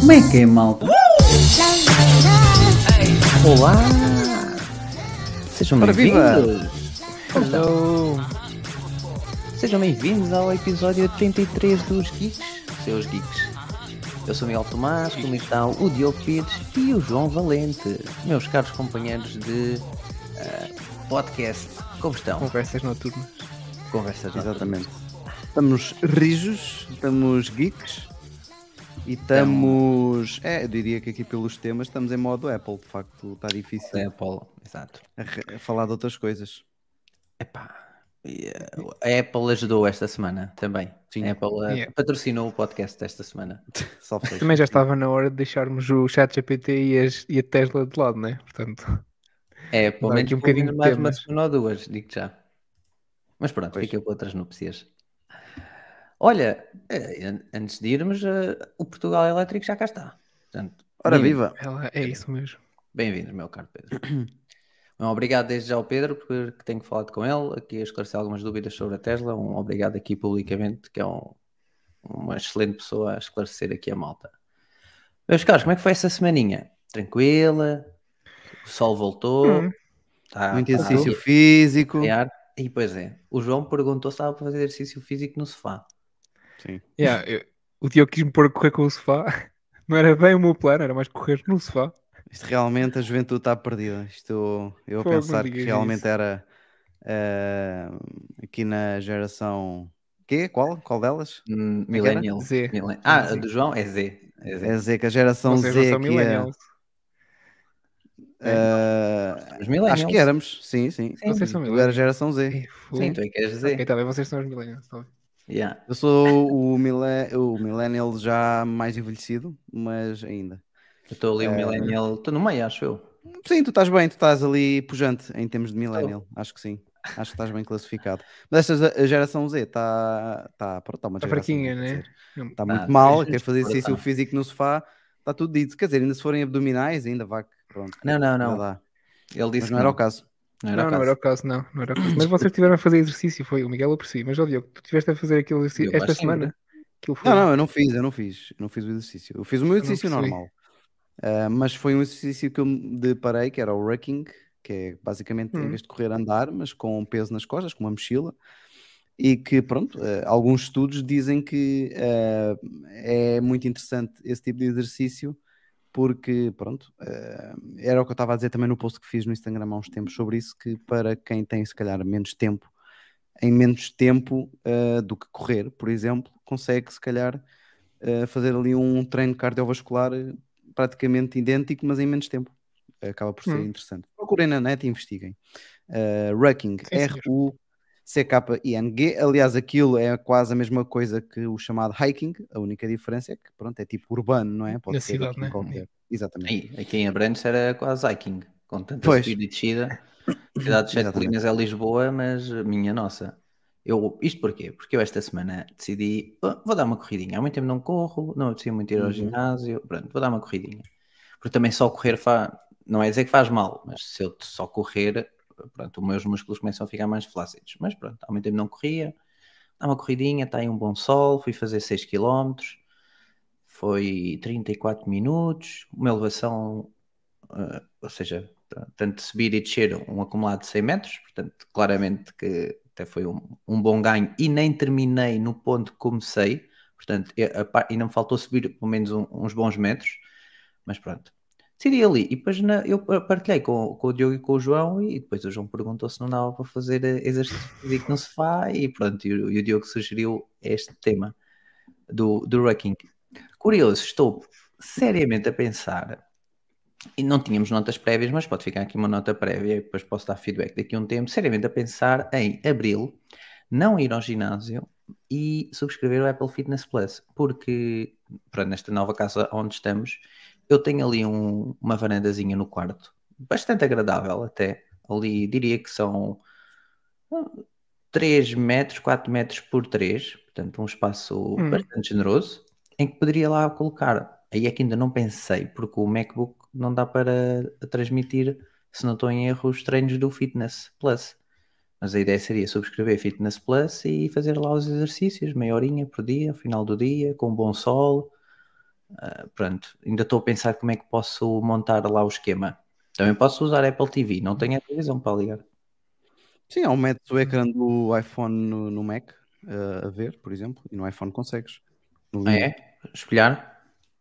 Como é que é, malta? Love, love, love. Olá! Sejam bem-vindos! Hello! Sejam bem-vindos ao episódio 33 dos Geeks, seus Geeks. Eu sou o Miguel Tomás, comigo estão o Diogo Pires e o João Valente, meus caros companheiros de eh, podcast. Como estão? Conversas noturnas. Conversas noturnas. Exatamente. Estamos rijos, estamos geeks e estamos. É, eu diria que aqui pelos temas estamos em modo Apple, de facto está difícil Apple, exato. a, a falar de outras coisas. Epá, e, eh, a Apple ajudou esta semana também. Sim. A Apple eh, Yeah. patrocinou o podcast desta semana. Também já estava na hora de deixarmos o chat GPT e, as- e a Tesla de lado, né? Portanto, É, pelo menos um bocadinho mais uma semana ou duas, digo já. Mas pronto, Pois. fica para outras núpcias. Olha, eh, an- antes de irmos, o Portugal Elétrico já cá está. Portanto, Ora viva! ela é isso mesmo. Bem-vindos, meu caro Pedro. Um obrigado desde já ao Pedro, porque tenho falado com ele aqui a esclarecer algumas dúvidas sobre a Tesla. Um obrigado aqui publicamente, que é um- uma excelente pessoa a esclarecer aqui a malta. Meus caros, como é que foi essa semaninha? Tranquila? O sol voltou? Hum. Tá- Muito tá exercício aqui físico. E pois é, o João perguntou se estava para fazer exercício físico no sofá. Sim. Yeah, eu- o Diogo quis-me pôr a correr com o sofá. Não era bem o meu plano, era mais correr no sofá. Isto realmente a juventude está perdida. Isto eu a pensar que realmente isso. era eh, aqui na geração. Quê? Qual? Qual delas? Hum, é? Millennial. Z. Ah, a Z. do João é Z. É Z. É dizer que a geração Vocês Z são que ia- millennials. Os millennials. acho que éramos, sim, sim. Sim. Vocês são Eu era millennials. geração Z. Sim, tu é que és Z. Ok, tá bem, vocês são os millennials. Tá bem. Yeah. Eu sou o, mille- o millennial já mais envelhecido, mas ainda. Eu estou ali, o Eh, millennial. Estou no meio, acho eu. Sim, tu estás bem, tu estás ali pujante em termos de millennial, acho que sim. Acho que estás bem classificado. Mas esta a geração Z está tá, pronto, tá uma Tá geração, fraquinha, né? Está Tá, muito mal, tens de quer fazer exercício físico no sofá, está tudo dito. Quer dizer, ainda se forem abdominais, ainda vá que pronto. Não, não, não. dá. Ele disse Mas que não era o caso. Não era Não, o não caso. era o caso, não. não era o caso. Mas vocês tiveram a fazer exercício, foi o Miguel eu percebi. Mas, ó Diogo, tu estiveste a fazer aquele exercício Eu esta semana? Aquilo foi... Não, não, eu não fiz, eu não fiz, eu não fiz o exercício. Eu fiz o meu não exercício normal. Ah, mas foi um exercício que eu me deparei, que era o rucking, que é basicamente em Hum. vez de correr andar, mas com peso nas costas, com uma mochila, e que pronto, ah, alguns estudos dizem que ah, é muito interessante esse tipo de exercício, porque pronto, era o que eu estava a dizer também no post que fiz no Instagram há uns tempos sobre isso, que para quem tem se calhar menos tempo, em menos tempo do que correr, por exemplo, consegue se calhar uh, fazer ali um treino cardiovascular uh, praticamente idêntico, mas em menos tempo. Acaba por ser Hum. interessante. Procurem na net e investiguem. Uh, Rucking. R-U-C-K-I-N-G. Aliás, aquilo é quase a mesma coisa que o chamado hiking. A única diferença é que, pronto, é tipo urbano, não é? Pode Na ser cidade, né? qualquer. Exatamente. Aí, aqui em Abrantes era quase hiking. Com tanta Pois. subida e descida. Cidade de Sete. Colinas é Lisboa, mas minha nossa. Eu, isto porquê? Porque eu esta semana decidi, "Ah, vou dar uma corridinha. Há muito tempo não corro, não apetecia muito ir ao Uhum. ginásio. Pronto, vou dar uma corridinha. Porque também só correr faz, não é dizer que faz mal, mas se eu só correr, pronto, os meus músculos começam a ficar mais flácidos. Mas pronto, há muito tempo não corria. Dá uma corridinha, está aí um bom sol, fui fazer 6 km, foi 34 minutos, uma elevação, eh, ou seja, tanto subir e descer, um acumulado de 100 metros, portanto, claramente que até foi um, um bom ganho e nem terminei no ponto que comecei, portanto, e- a par- ainda me faltou subir pelo menos um- uns bons metros, mas pronto. Decidi ali e depois na- eu partilhei com, com o Diogo e com o João e depois o João perguntou se não dava para fazer eh, exercício físico no sofá e pronto, e o, e o Diogo sugeriu este tema do, do rucking. Curioso, estou seriamente a pensar e não tínhamos notas prévias, mas pode ficar aqui uma nota prévia e depois posso dar feedback daqui a um tempo, seriamente a pensar em abril, não ir ao ginásio e subscrever o Apple Fitness Plus, porque pronto, nesta nova casa onde estamos, eu tenho ali um- uma varandazinha no quarto, bastante agradável até, ali diria que são 3 metros, 4 metros por 3, portanto um espaço Hum. bastante generoso, em que poderia lá colocar, aí é que ainda não pensei, porque o MacBook não dá para transmitir, se não estou em erro, os treinos do Fitness Plus. Mas a ideia seria subscrever Fitness Plus e fazer lá os exercícios, meia horinha por dia, ao final do dia, com bom sol. Ah, pronto, ainda estou a pensar como é que posso montar lá o esquema. Também posso usar Apple TV, não tenho a televisão para ligar. Sim, ou metes o ecrã do iPhone no, no Mac uh, a ver, por exemplo, e no iPhone consegues. No Ah, é? Espelhar?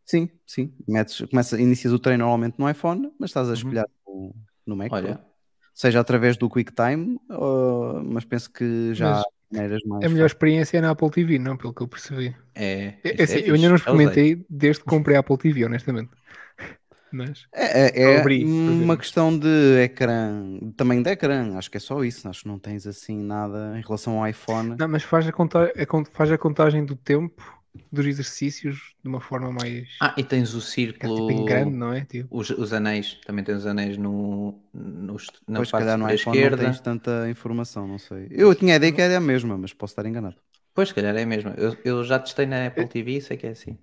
Sim, sim. Metes, começa, inicias o treino normalmente no iPhone, mas estás a espelhar no, no Mac. Uhum. Olha, pronto. Seja através do QuickTime, uh, mas penso que já maneiras mais. A melhor experiência é na Apple TV, não? Pelo que eu percebi. é. É, isso é assim, eu fixe, ainda não usei. experimentei desde que comprei a Apple TV, honestamente. Mas É, é- é Abri, uma questão de ecrã, tamanho de ecrã, acho que é só isso. Acho que não tens assim nada em relação ao iPhone. Não, mas faz a, conta, a faz a contagem do tempo dos exercícios de uma forma mais Ah, e tens o é círculo. tipo em grande, não é? Tipo, Os, os anéis, também tens os anéis no, no, na Pois, se parte calhar no da esquerda. não tens tanta informação, não sei. Eu tinha a ideia que era a mesma, mas posso estar enganado. Pois, se calhar é mesmo. Eu, eu já testei na Apple TV e sei que é assim.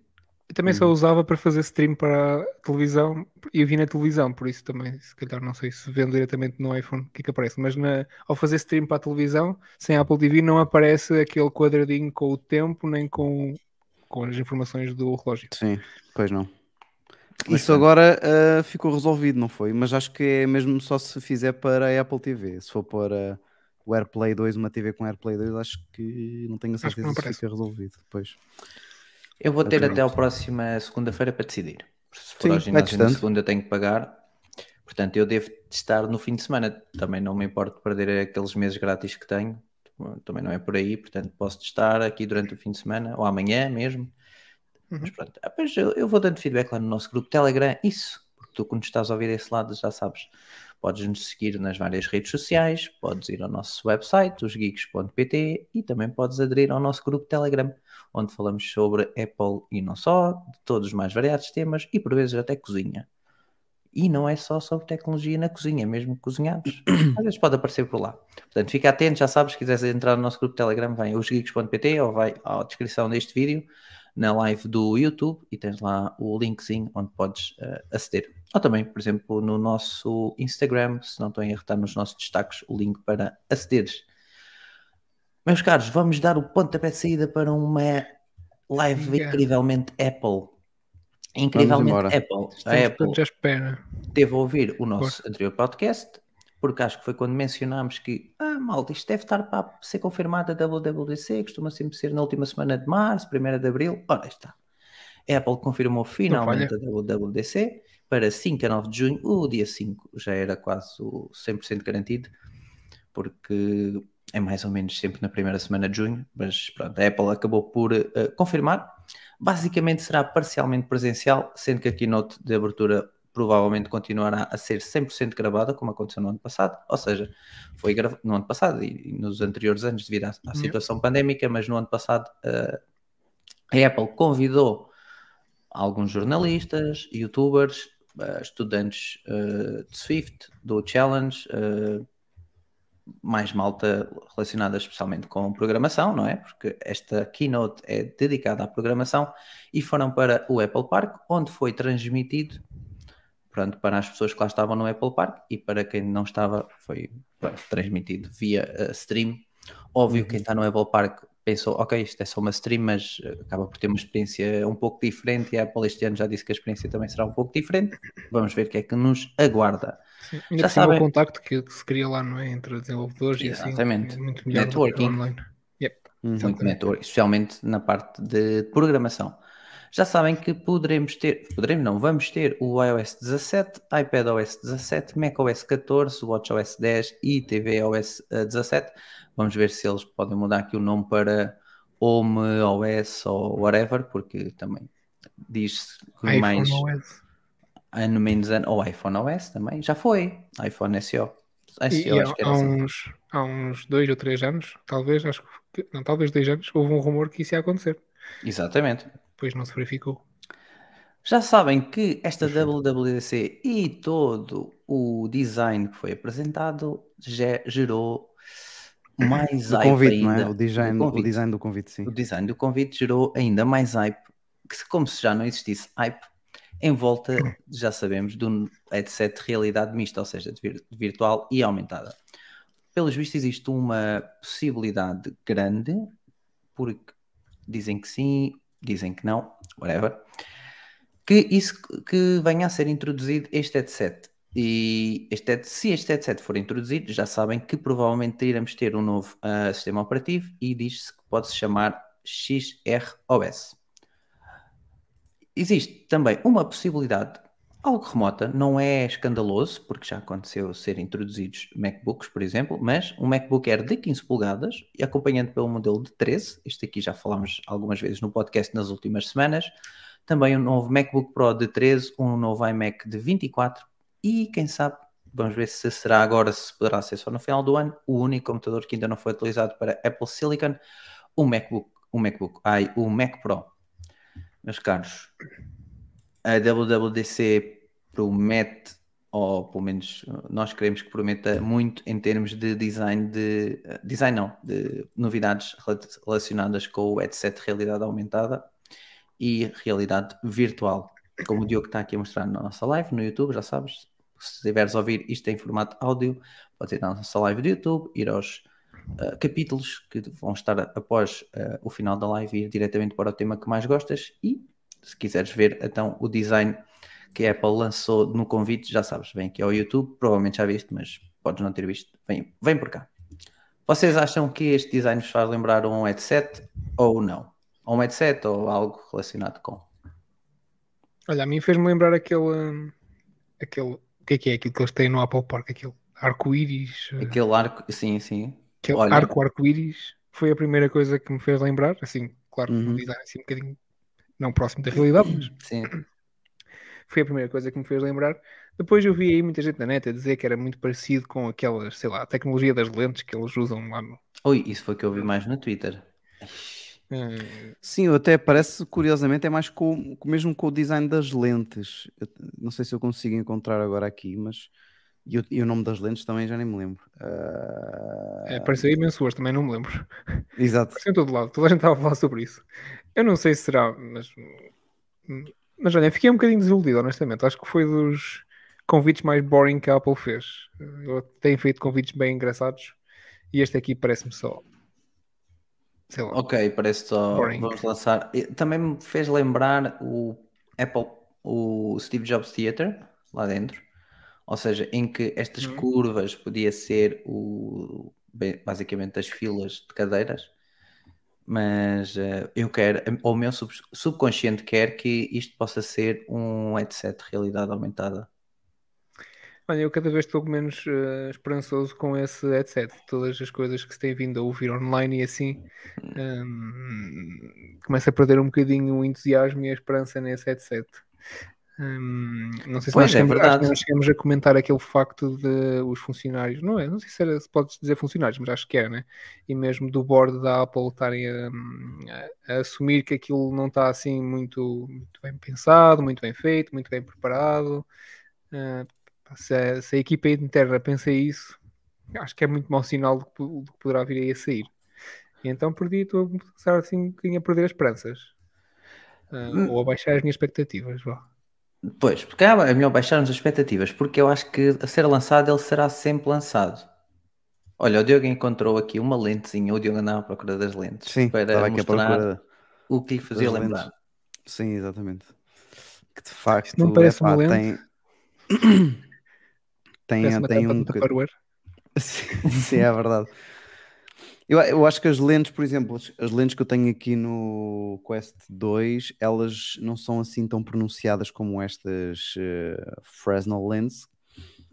eu também Hum. só usava para fazer stream para a televisão e eu vi na televisão, por isso também, se calhar não sei se vendo diretamente no iPhone o que é que aparece, mas na- ao fazer stream para a televisão, sem a Apple TV, não aparece aquele quadradinho com o tempo nem com, com as informações do relógio. Sim, pois não. Mas Isso agora ah, ficou resolvido, não foi? Mas acho que é mesmo só se fizer para a Apple TV. Se for para o AirPlay 2, uma TV com AirPlay 2, acho que não tenho a certeza se fica resolvido. Pois. Eu vou ter até a próxima segunda-feira para decidir. Se for Sim, ao ginásio na segunda, tenho que pagar. Portanto, eu devo estar no fim de semana. Também não me importo perder aqueles meses grátis que tenho. Também não é por aí. Portanto, posso testar aqui durante o fim de semana ou amanhã mesmo. Uhum. Mas pronto, Ah, pois eu, eu vou dando feedback lá no nosso grupo Telegram. Isso, porque tu, quando estás a ouvir desse lado, já sabes. Podes nos seguir nas várias redes sociais, podes ir ao nosso website, osgeeks.pt, e também podes aderir ao nosso grupo Telegram, onde falamos sobre Apple e não só, de todos os mais variados temas e por vezes até cozinha. E não é só sobre tecnologia na cozinha, é mesmo cozinhados. Às vezes pode aparecer por lá. Portanto, fica atento, já sabes, se quiseres entrar no nosso grupo Telegram, vai a osgeeks.pt ou vai à descrição deste vídeo, na live do YouTube, e tens lá o linkzinho onde podes eh, aceder. Ou também, por exemplo, no nosso Instagram, se não estou erro, está nos nossos destaques o link para acederes. Meus caros, vamos dar o pontapé de saída para uma live incrivelmente Apple. Incrivelmente embora. Apple. A Apple teve a ouvir o nosso anterior podcast, porque acho que foi quando mencionámos que, ah, malta, isto deve estar para ser confirmado a WWDC, costuma sempre ser na última semana de março, primeira de abril. Ora, aí está. A Apple confirmou finalmente a WWDC para 5 a 9 de junho. O dia 5 já era quase o 100% garantido, porque é mais ou menos sempre na primeira semana de junho, mas pronto, a Apple acabou por eh, confirmar. Basicamente será parcialmente presencial, sendo que a keynote de abertura provavelmente continuará a ser 100% gravada, como aconteceu no ano passado, ou seja, foi no ano passado e, nos anteriores anos devido à, à Yeah. situação pandémica, mas no ano passado eh, a Apple convidou alguns jornalistas, youtubers, eh, estudantes de Swift, do Challenge, mais malta relacionada especialmente com programação, não é? Porque esta keynote é dedicada à programação e foram para o Apple Park, onde foi transmitido pronto, para as pessoas que lá estavam no Apple Park e para quem não estava foi pronto, transmitido via eh, stream. Óbvio, quem está no Apple Park pensou, ok, isto é só uma stream, mas eh, acaba por ter uma experiência um pouco diferente e a Apple este ano já disse que a experiência também será um pouco diferente. Vamos ver o que é que nos aguarda. Sim. Ainda Já sabem. o contacto que, que se cria lá, não é? Entre desenvolvedores e Exatamente. assim. É muito melhor Networking. online. Yep. Muito network, especialmente na parte de programação. Já sabem que poderemos ter, poderemos não, vamos ter o iOS 17, iPadOS 17, macOS 14, WatchOS 10 e tvOS eh, 17. Vamos ver se eles podem mudar aqui o nome para HomeOS ou whatever, porque também diz mais OS. Ano menos ano, ou iPhone OS também, já foi, iPhone SEO. SEO, e há, acho que era há assim. uns, há uns dois ou três anos, talvez, acho que não, talvez dois anos, houve um rumor que isso ia acontecer. Exatamente. Depois não se verificou. Já sabem que esta WWDC e todo o design que foi apresentado já gerou mais hype convite, não ainda. é? O design, do o convite. design do convite, sim. O design do convite gerou ainda mais hype, que como se já não existisse hype, em volta, já sabemos, de um headset de realidade mista, ou seja, de vir- de virtual e aumentada. Pelos vistos, existe uma possibilidade grande, porque dizem que sim, dizem que não, whatever, que isso que venha a ser introduzido este headset. E este, se este headset for introduzido, já sabem que provavelmente iremos ter um novo ah, sistema operativo e diz-se que pode se chamar XROS. Existe também uma possibilidade, algo remota, não é escandaloso, porque já aconteceu ser introduzidos MacBooks, por exemplo, mas um MacBook Air de 15 polegadas, acompanhado pelo modelo de 13, este aqui já falámos algumas vezes no podcast nas últimas semanas, também um novo MacBook Pro de 13, um novo iMac de 24 e quem sabe, vamos ver se será agora, se poderá ser só no final do ano, o único computador que ainda não foi utilizado para Apple Silicon, o MacBook, o MacBook, ai, o Mac Pro. Meus caros, a WWDC promete, ou pelo menos nós queremos que prometa muito em termos de design de design não, de novidades rela- relacionadas com o headset de realidade aumentada e realidade virtual. Como o Diogo está aqui a mostrar na nossa live no YouTube, já sabes, se estiveres a ouvir isto em formato áudio, podes ir na nossa live do YouTube, ir aos uh, capítulos que vão estar após uh, o final da live e ir diretamente para o tema que mais gostas e se quiseres ver então o design que a Apple lançou no convite, já sabes, vem aqui ao YouTube, provavelmente já viste, mas podes não ter visto, vem, vem por cá. Vocês acham que este design vos faz lembrar um headset ou não? Ou um headset ou algo relacionado com? Olha, a mim fez-me lembrar aquele. hum, aquele. O que é que é aquilo que eles têm no Apple Park? Aquele arco-íris. eh, Aquele arco, sim, sim. Aquele Olha- arco arco-íris foi a primeira coisa que me fez lembrar. Assim, claro, Uhum. um design assim um bocadinho não próximo da realidade, mas Sim. foi a primeira coisa que me fez lembrar. Depois eu vi aí muita gente na net a dizer que era muito parecido com aquelas, sei lá, a tecnologia das lentes que eles usam lá no. Oi, isso foi o que eu vi mais no Twitter. eh, Sim, até parece, curiosamente, é mais com, mesmo com o design das lentes. Eu não sei se eu consigo encontrar agora aqui, mas. E, o- e o nome das lentes também já nem me lembro. Ah, é, apareceu imenso hoje, também não me lembro. Exato. Apareceu em todo lado, toda a gente estava a falar sobre isso. Eu não sei se será, mas. Mas olha, fiquei um bocadinho desiludido, honestamente. Acho que foi dos convites mais boring que a Apple fez. Eu tenho feito convites bem engraçados e este aqui parece-me só. Sei lá. Ok, parece só. Boring. Vamos lançar. Também me fez lembrar o Apple, o Steve Jobs Theater lá dentro. Ou seja, em que estas Uhum. curvas podia ser o, basicamente as filas de cadeiras. Mas eh, eu quero, ou o meu sub- subconsciente quer que isto possa ser um headset de realidade aumentada. Olha, eu cada vez estou menos eh, esperançoso com esse headset. Todas as coisas que se tem vindo a ouvir online e assim, hum, começa a perder um bocadinho o entusiasmo e a esperança nesse headset. Hum, não sei se Pois, nós é chegamos, nós chegamos a comentar aquele facto de os funcionários, não é? Não sei se, era, se podes dizer funcionários, mas acho que é, né? E mesmo do board da Apple estarem a, a- assumir que aquilo não está assim muito, muito bem pensado, muito bem feito, muito bem preparado. Pá, Se a, se a equipa interna pensa isso, acho que é muito mau sinal do que, do que poderá vir aí a sair. E então perdi, estou a começar assim um bocadinho a perder as esperanças. Ah, Hum. ou a baixar as minhas expectativas. Vá. Pois, porque é melhor baixarmos as expectativas, porque eu acho que a ser lançado ele será sempre lançado. Olha, o Diogo encontrou aqui uma lentezinha, o Diogo andava à procura das lentes Sim, para mostrar o que lhe fazia lembrar. lentes. Sim, exatamente. Que de facto não parece epá, uma lente. tem, tem, uma tem um sim, é verdade. Eu, eu acho que as lentes, por exemplo, as, lentes que eu tenho aqui no Quest 2, elas não são assim tão pronunciadas como estas eh, Fresnel lens,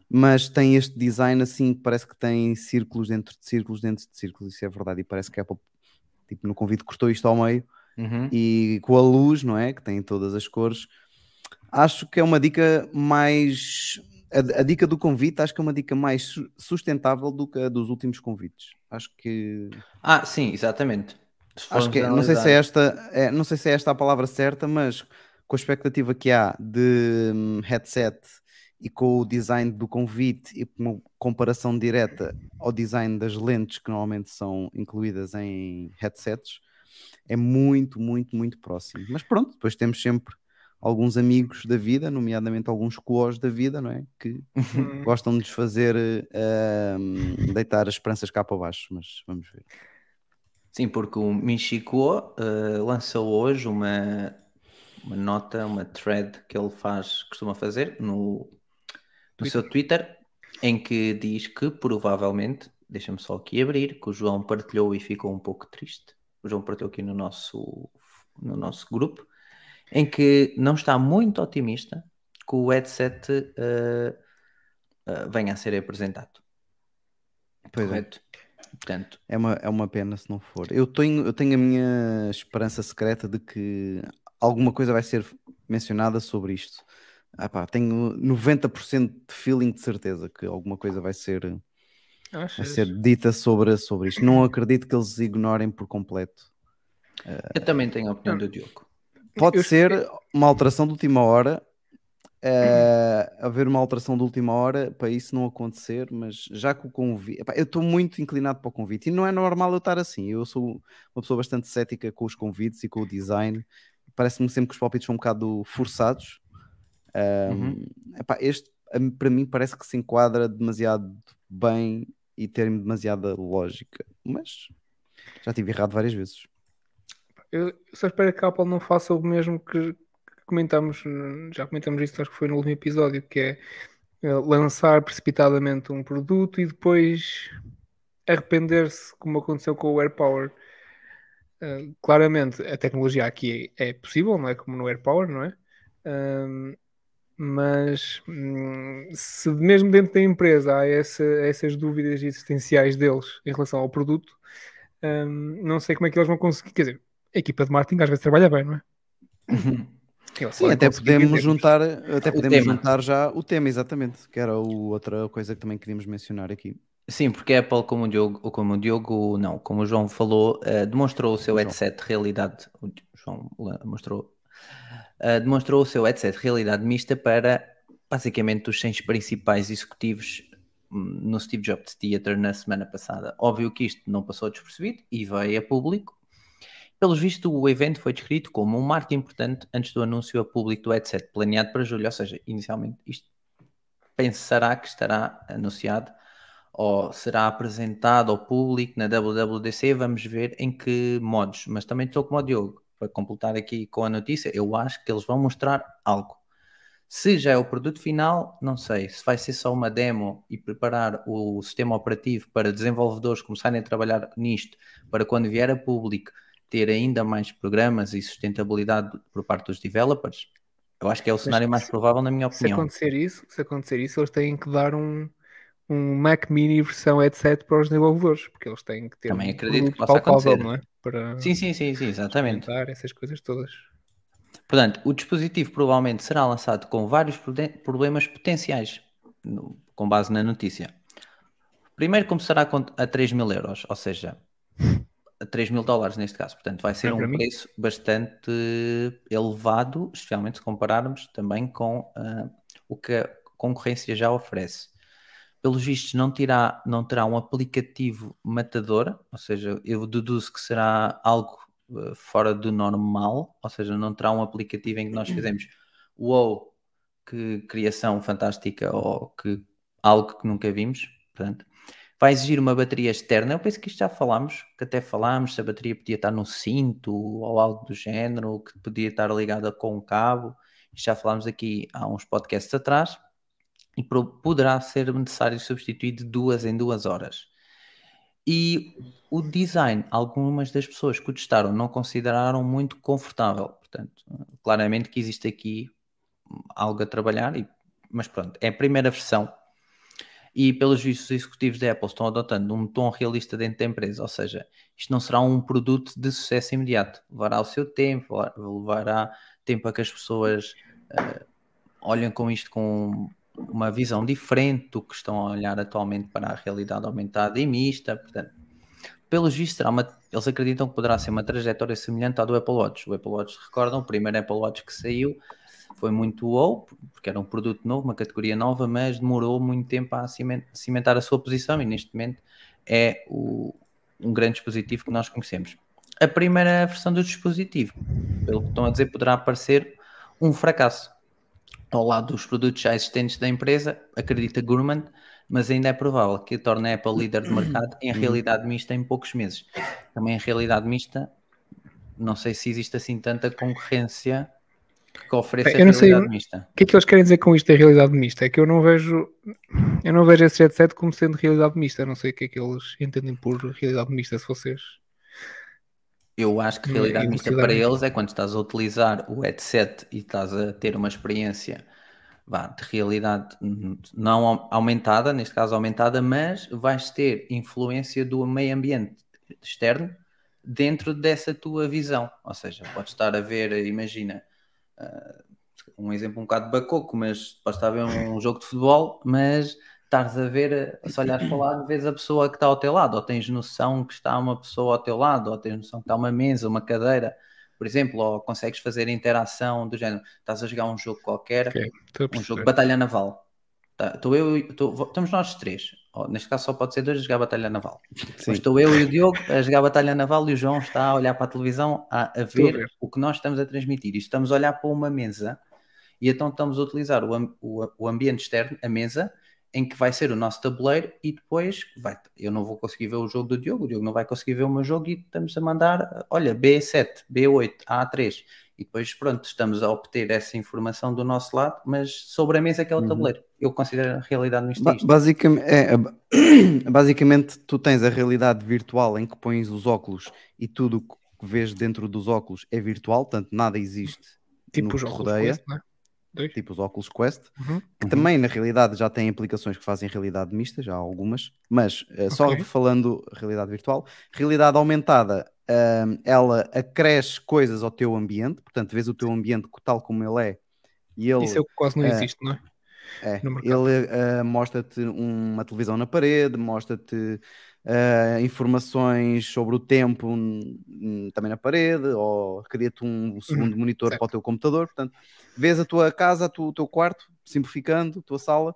mas tem este design assim que parece que tem círculos dentro de círculos dentro de círculos, isso é verdade, e parece que a Apple, tipo, no convite cortou isto ao meio Uhum. e com a luz, não é? Que tem todas as cores. Acho que é uma dica mais. A, a dica do convite acho que é uma dica mais su- sustentável do que a dos últimos convites. Acho que. Ah, sim, exatamente. Se Acho que é- não sei se é analisar- esta. é- não sei se é esta a palavra certa, mas com a expectativa que há de hum, headset e com o design do convite e com uma comparação direta ao design das lentes que normalmente são incluídas em headsets, é muito, muito, muito próximo. Mas pronto, depois temos sempre alguns amigos da vida, nomeadamente alguns coos da vida, não é? Que Hum, gostam de nos fazer eh, um, deitar as esperanças cá para baixo, mas vamos ver. Sim, porque o Michiko eh, lançou hoje uma, uma nota, uma thread que ele faz, costuma fazer no, no seu Twitter, em que diz que provavelmente, deixa-me só aqui abrir, que o João partilhou e ficou um pouco triste. O João partilhou aqui no nosso, no nosso grupo, em que não está muito otimista que o headset eh, eh, venha a ser apresentado. Pois é. Correto? Portanto, É uma, é uma pena se não for. Eu tenho, eu tenho a minha esperança secreta de que alguma coisa vai ser mencionada sobre isto. Ah pá, tenho 90% de feeling de certeza que alguma coisa vai ser, vai ser dita sobre, sobre isto. Não acredito que eles ignorem por completo. eu também tenho a opinião do Diogo. Pode Eu- ser uma alteração de última hora. eh, haver uma alteração de última hora para isso não acontecer, mas já que o convite. epá, eu estou muito inclinado para o convite e não é normal eu estar assim. Eu sou uma pessoa bastante cética com os convites e com o design. Parece-me sempre que os palpites são um bocado forçados. Um, Uhum. epá, este para mim parece que se enquadra demasiado bem e ter demasiada lógica, mas já tive errado várias vezes. Eu só espero que a Apple não faça o mesmo que, comentamos, já comentamos isso, acho que foi no último episódio, que é eh, lançar precipitadamente um produto e depois arrepender-se, como aconteceu com o AirPower. Eh, claramente, a tecnologia aqui é, é possível, não é como no AirPower, não é? Ahm, mas hum, se mesmo dentro da empresa há essa- essas dúvidas existenciais deles em relação ao produto, não sei como é que eles vão conseguir. Quer dizer, a equipa de marketing às vezes trabalha bem, não é? Sim, até podemos juntar, até O podemos tema. juntar já o tema, exatamente, que era o- outra coisa que também queríamos mencionar aqui. Sim, porque a Apple, como o Diogo, como o Diogo, não, como o João falou, eh, demonstrou o seu João. headset de realidade. O João mostrou, eh, demonstrou o seu headset de realidade mista para basicamente os 100 principais executivos hum, no Steve Jobs Theater na semana passada. Óbvio que isto não passou despercebido e veio a público. Pelos vistos, o evento foi descrito como um marco importante antes do anúncio a público do headset, planeado para julho, ou seja, inicialmente isto pensará que estará anunciado ou será apresentado ao público na WWDC, vamos ver em que modos, mas também estou como o Diogo, para completar aqui com a notícia, eu acho que eles vão mostrar algo. Se já é o produto final, não sei. Se vai ser só uma demo e preparar o sistema operativo para desenvolvedores começarem a trabalhar nisto, para quando vier a público ter ainda mais programas e sustentabilidade por parte dos developers, eu acho que é o cenário mais se- provável, na minha Se opinião. acontecer isso, se acontecer isso, eles têm que dar um, um Mac Mini versão headset para os desenvolvedores, porque eles têm que ter Também um acredito que possa acontecer. não é? Para Sim, sim, sim, sim, exatamente. essas coisas todas. Portanto, o dispositivo provavelmente será lançado com vários problemas potenciais, no- com base na notícia. Primeiro começará com- a 3 mil euros, ou seja, a 3 mil dólares neste caso. Portanto, vai ser É, um mim. preço bastante elevado, especialmente se compararmos também com ah, o que a concorrência já oferece. Pelos vistos, não, terá, não terá um aplicativo matador, ou seja, eu deduzo que será algo eh, fora do normal, ou seja, não terá um aplicativo em que nós fizemos uou, que criação fantástica ou que algo que nunca vimos. Portanto, vai exigir uma bateria externa. Eu penso que isto já falámos, que até falámos se a bateria podia estar no cinto ou algo do género, que podia estar ligada com um cabo. Já falámos aqui há uns podcasts atrás e poderá ser necessário substituir de duas em duas horas. E o design, algumas das pessoas que o testaram não consideraram muito confortável. Portanto, claramente que existe aqui algo a trabalhar, mas pronto, é a primeira versão. E pelos vistos, os executivos da Apple estão adotando um tom realista dentro da empresa, ou seja, isto não será um produto de sucesso imediato, levará o seu tempo, levará tempo a que as pessoas eh, olhem com isto com uma visão diferente do que estão a olhar atualmente para a realidade aumentada e mista. Portanto, pelos vistos, uma, eles acreditam que poderá ser uma trajetória semelhante à do Apple Watch. O Apple Watch, recordam, o primeiro Apple Watch que saiu foi muito wow, porque era um produto novo, uma categoria nova, mas demorou muito tempo a cimen- cimentar a sua posição e neste momento é o- um grande dispositivo que nós conhecemos. A primeira versão do dispositivo, pelo que estão a dizer, poderá aparecer um fracasso. Ao lado dos produtos já existentes da empresa, acredita Gurman, mas ainda é provável que torne a Apple líder de mercado em realidade mista em poucos meses. Também em realidade mista, não sei se existe assim tanta concorrência que ofereça Eu não sei- realidade mista. O que é que eles querem dizer com isto da realidade mista? É que eu não vejo eu não vejo esse headset como sendo realidade mista. Não sei o que é que eles entendem por realidade mista, se vocês. Eu acho que realidade mista para eles é quando estás a utilizar o headset e estás a ter uma experiência vá, de realidade não au- aumentada, neste caso aumentada, mas vais ter influência do meio ambiente externo dentro dessa tua visão. Ou seja, podes estar a ver, imagina, um exemplo um bocado bacoco, mas podes estar a ver um jogo de futebol, mas estás a ver, se olhares para o lado, vês a pessoa que está ao teu lado, ou tens noção que está uma pessoa ao teu lado, ou tens noção que está uma mesa, uma cadeira, por exemplo, ou consegues fazer interação do género, estás a jogar um jogo qualquer, Ok, Estou a um jogo de batalha naval. Tá, estou eu, estou- estamos nós três, ou, neste caso só pode ser dois a jogar batalha naval. Estou eu e o Diogo a jogar Batalha Naval e o João está a olhar para a televisão a, a ver o que nós estamos a transmitir. E estamos a olhar para uma mesa e então estamos a utilizar o, o, o ambiente externo, a mesa, em que vai ser o nosso tabuleiro e depois vai, eu não vou conseguir ver o jogo do Diogo, o Diogo não vai conseguir ver o meu jogo e estamos a mandar, olha, B7, B8, A3 e depois pronto, estamos a obter essa informação do nosso lado, mas sobre a mesa que é o Uhum. tabuleiro. Eu considero a realidade mista Ba- basicamente, é, ba- basicamente, tu tens a realidade virtual em que pões os óculos e tudo o que vês dentro dos óculos é virtual, portanto nada existe Tipo no os que te rodeia, é? Dois. tipo os óculos Quest, Uhum. que também na realidade já têm aplicações que fazem realidade mista, já há algumas, mas eh, só falando realidade virtual, realidade aumentada, ahm, ela acresce coisas ao teu ambiente, portanto vês o teu ambiente tal como ele é e ele Isso é o que quase não é, existe, não é? é, ele eh, mostra-te uma televisão na parede, mostra-te eh, informações sobre o tempo também na parede, ou cria-te um segundo monitor Uhum. certo. para o teu computador. Portanto, vês a tua casa, tu- o teu quarto, simplificando, a tua sala,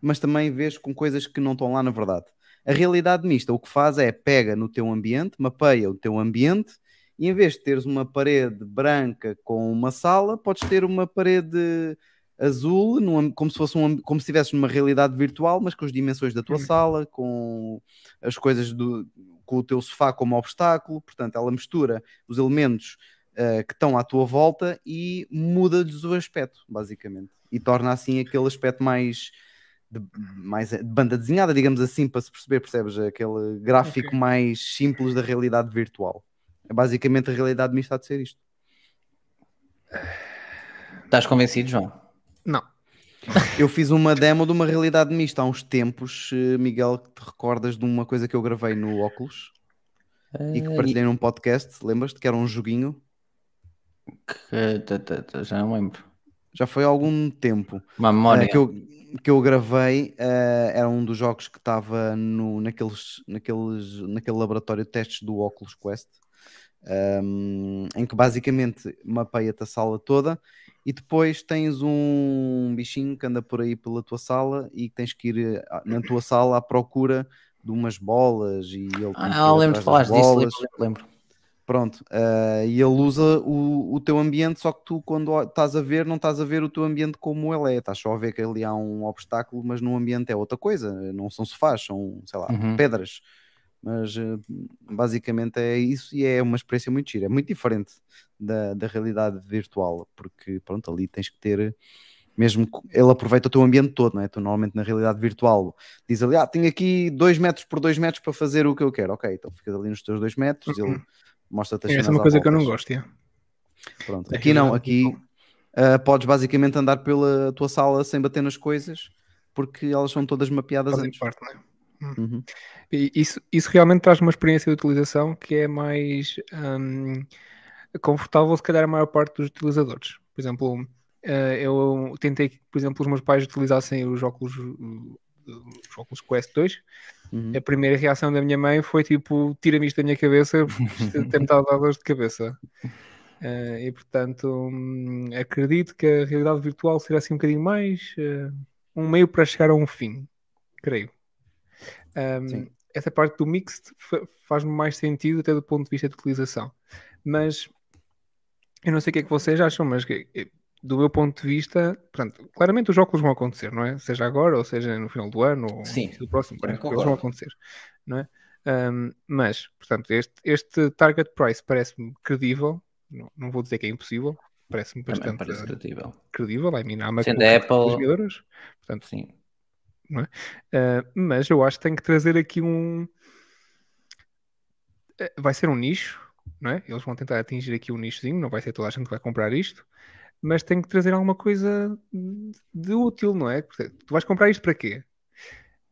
mas também vês com coisas que não estão lá na verdade. A realidade mista o que faz é pega no teu ambiente, mapeia o teu ambiente e em vez de teres uma parede branca com uma sala, podes ter uma parede azul, num como se fosse um, como se estivesse numa realidade virtual, mas com as dimensões da tua Hum. sala, com as coisas do com o teu sofá como obstáculo, portanto, ela mistura os elementos eh, que estão à tua volta e muda-lhes o aspecto, basicamente, e torna assim aquele aspecto mais de, mais de banda desenhada, digamos assim, para se perceber, percebes? Aquele gráfico Ok. mais simples da realidade virtual. É basicamente a realidade mista de ser isto. Estás convencido, João? Não. Eu fiz uma demo de uma realidade mista há uns tempos, eh, Miguel, que te recordas de uma coisa que eu gravei no óculos e que Eh, partilhei num podcast, lembras-te que era um joguinho? que- já não lembro. Já foi há algum tempo. Uma memória. eh, que, eu, que eu gravei eh, era um dos jogos que estava no, naqueles, naqueles, naquele laboratório de testes do Oculus Quest, ehm, em que basicamente mapeia-te a sala toda e depois tens um bichinho que anda por aí pela tua sala e tens que ir eh, na tua sala à procura de umas bolas e ele Ah, lembro de falar disso, lembro, lembro. Pronto, eh, e ele usa o, o teu ambiente, só que tu, quando estás a ver, não estás a ver o teu ambiente como ele é, estás só a ver que ali há um obstáculo, mas no ambiente é outra coisa, não são sofás, são, sei lá, Uhum. pedras. Mas eh, basicamente é isso e é uma experiência muito gira, é muito diferente da, da realidade virtual, porque pronto, ali tens que ter. Mesmo que ele aproveita o teu ambiente todo, não é? Tu normalmente na realidade virtual diz ali, ah, tenho aqui 2 metros por 2 metros para fazer o que eu quero. Ok, então ficas ali nos teus 2 metros, ele mostra-te as Essa é uma coisa que eu não gosto. é. Pronto. Aqui não, aqui ah, podes basicamente andar pela tua sala sem bater nas coisas porque elas são todas mapeadas Fazem antes. parte, não é? Uhum. E isso, isso realmente traz uma experiência de utilização que é mais hum, confortável, se calhar, a maior parte dos utilizadores. Por exemplo, eh, eu tentei que, por exemplo, os meus pais utilizassem os óculos, uh, os óculos Quest 2. Uhum. A primeira reação da minha mãe foi tipo: tira-me isto da minha cabeça, tem-me estado a dores de cabeça. Eh, e portanto, hum, acredito que a realidade virtual será assim um bocadinho mais eh, um meio para chegar a um fim, creio. Um, essa parte do mixed fa- faz-me mais sentido até do ponto de vista de utilização. Mas eu não sei o que é que vocês acham, mas que- do meu ponto de vista, portanto, claramente os óculos vão acontecer, não é? Seja agora, ou seja no final do ano, ou no Sim, do próximo, que eles vão acontecer, não é? Ahm, mas, portanto, este, este target price parece-me credível, não, não vou dizer que é impossível, parece-me bastante parece credível. credível, I mean, há MacBooks Sendo a Apple- 2 mil euros, portanto, Sim. Uh, mas eu acho que tem que trazer aqui um. Eh, Vai ser um nicho, não é? Eles vão tentar atingir aqui um nichozinho, não vai ser toda a gente que vai comprar isto, mas tem que trazer alguma coisa de útil, não é? Tu vais comprar isto para quê?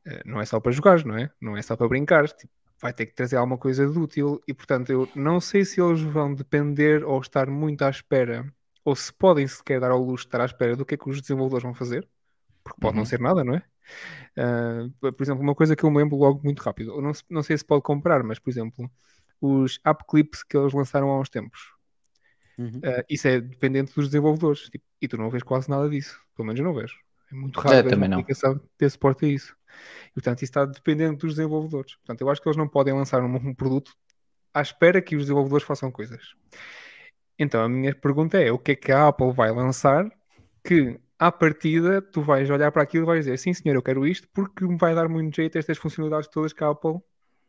Eh, Não é só para jogar, não é? Não é só para brincar. Tipo, vai ter que trazer alguma coisa de útil e, portanto, eu não sei se eles vão depender ou estar muito à espera, ou se podem sequer dar ao luxo de estar à espera do que é que os desenvolvedores vão fazer, porque pode não Uhum. ser nada, não é? Uh, por exemplo, uma coisa que eu me lembro logo muito rápido, eu não, não sei se pode comprar, mas por exemplo, os app clips que eles lançaram há uns tempos, Uhum. uh, isso é dependente dos desenvolvedores tipo, e tu não vês quase nada disso, pelo menos eu não vejo. É muito raro É, também uma não. aplicação ter suporte a isso. E, portanto, isso está dependente dos desenvolvedores. Portanto, eu acho que eles não podem lançar um, um produto à espera que os desenvolvedores façam coisas. Então, a minha pergunta é: o que é que a Apple vai lançar que, à partida, tu vais olhar para aquilo e vais dizer sim, senhor, eu quero isto porque me vai dar muito jeito a estas funcionalidades todas que a Apple,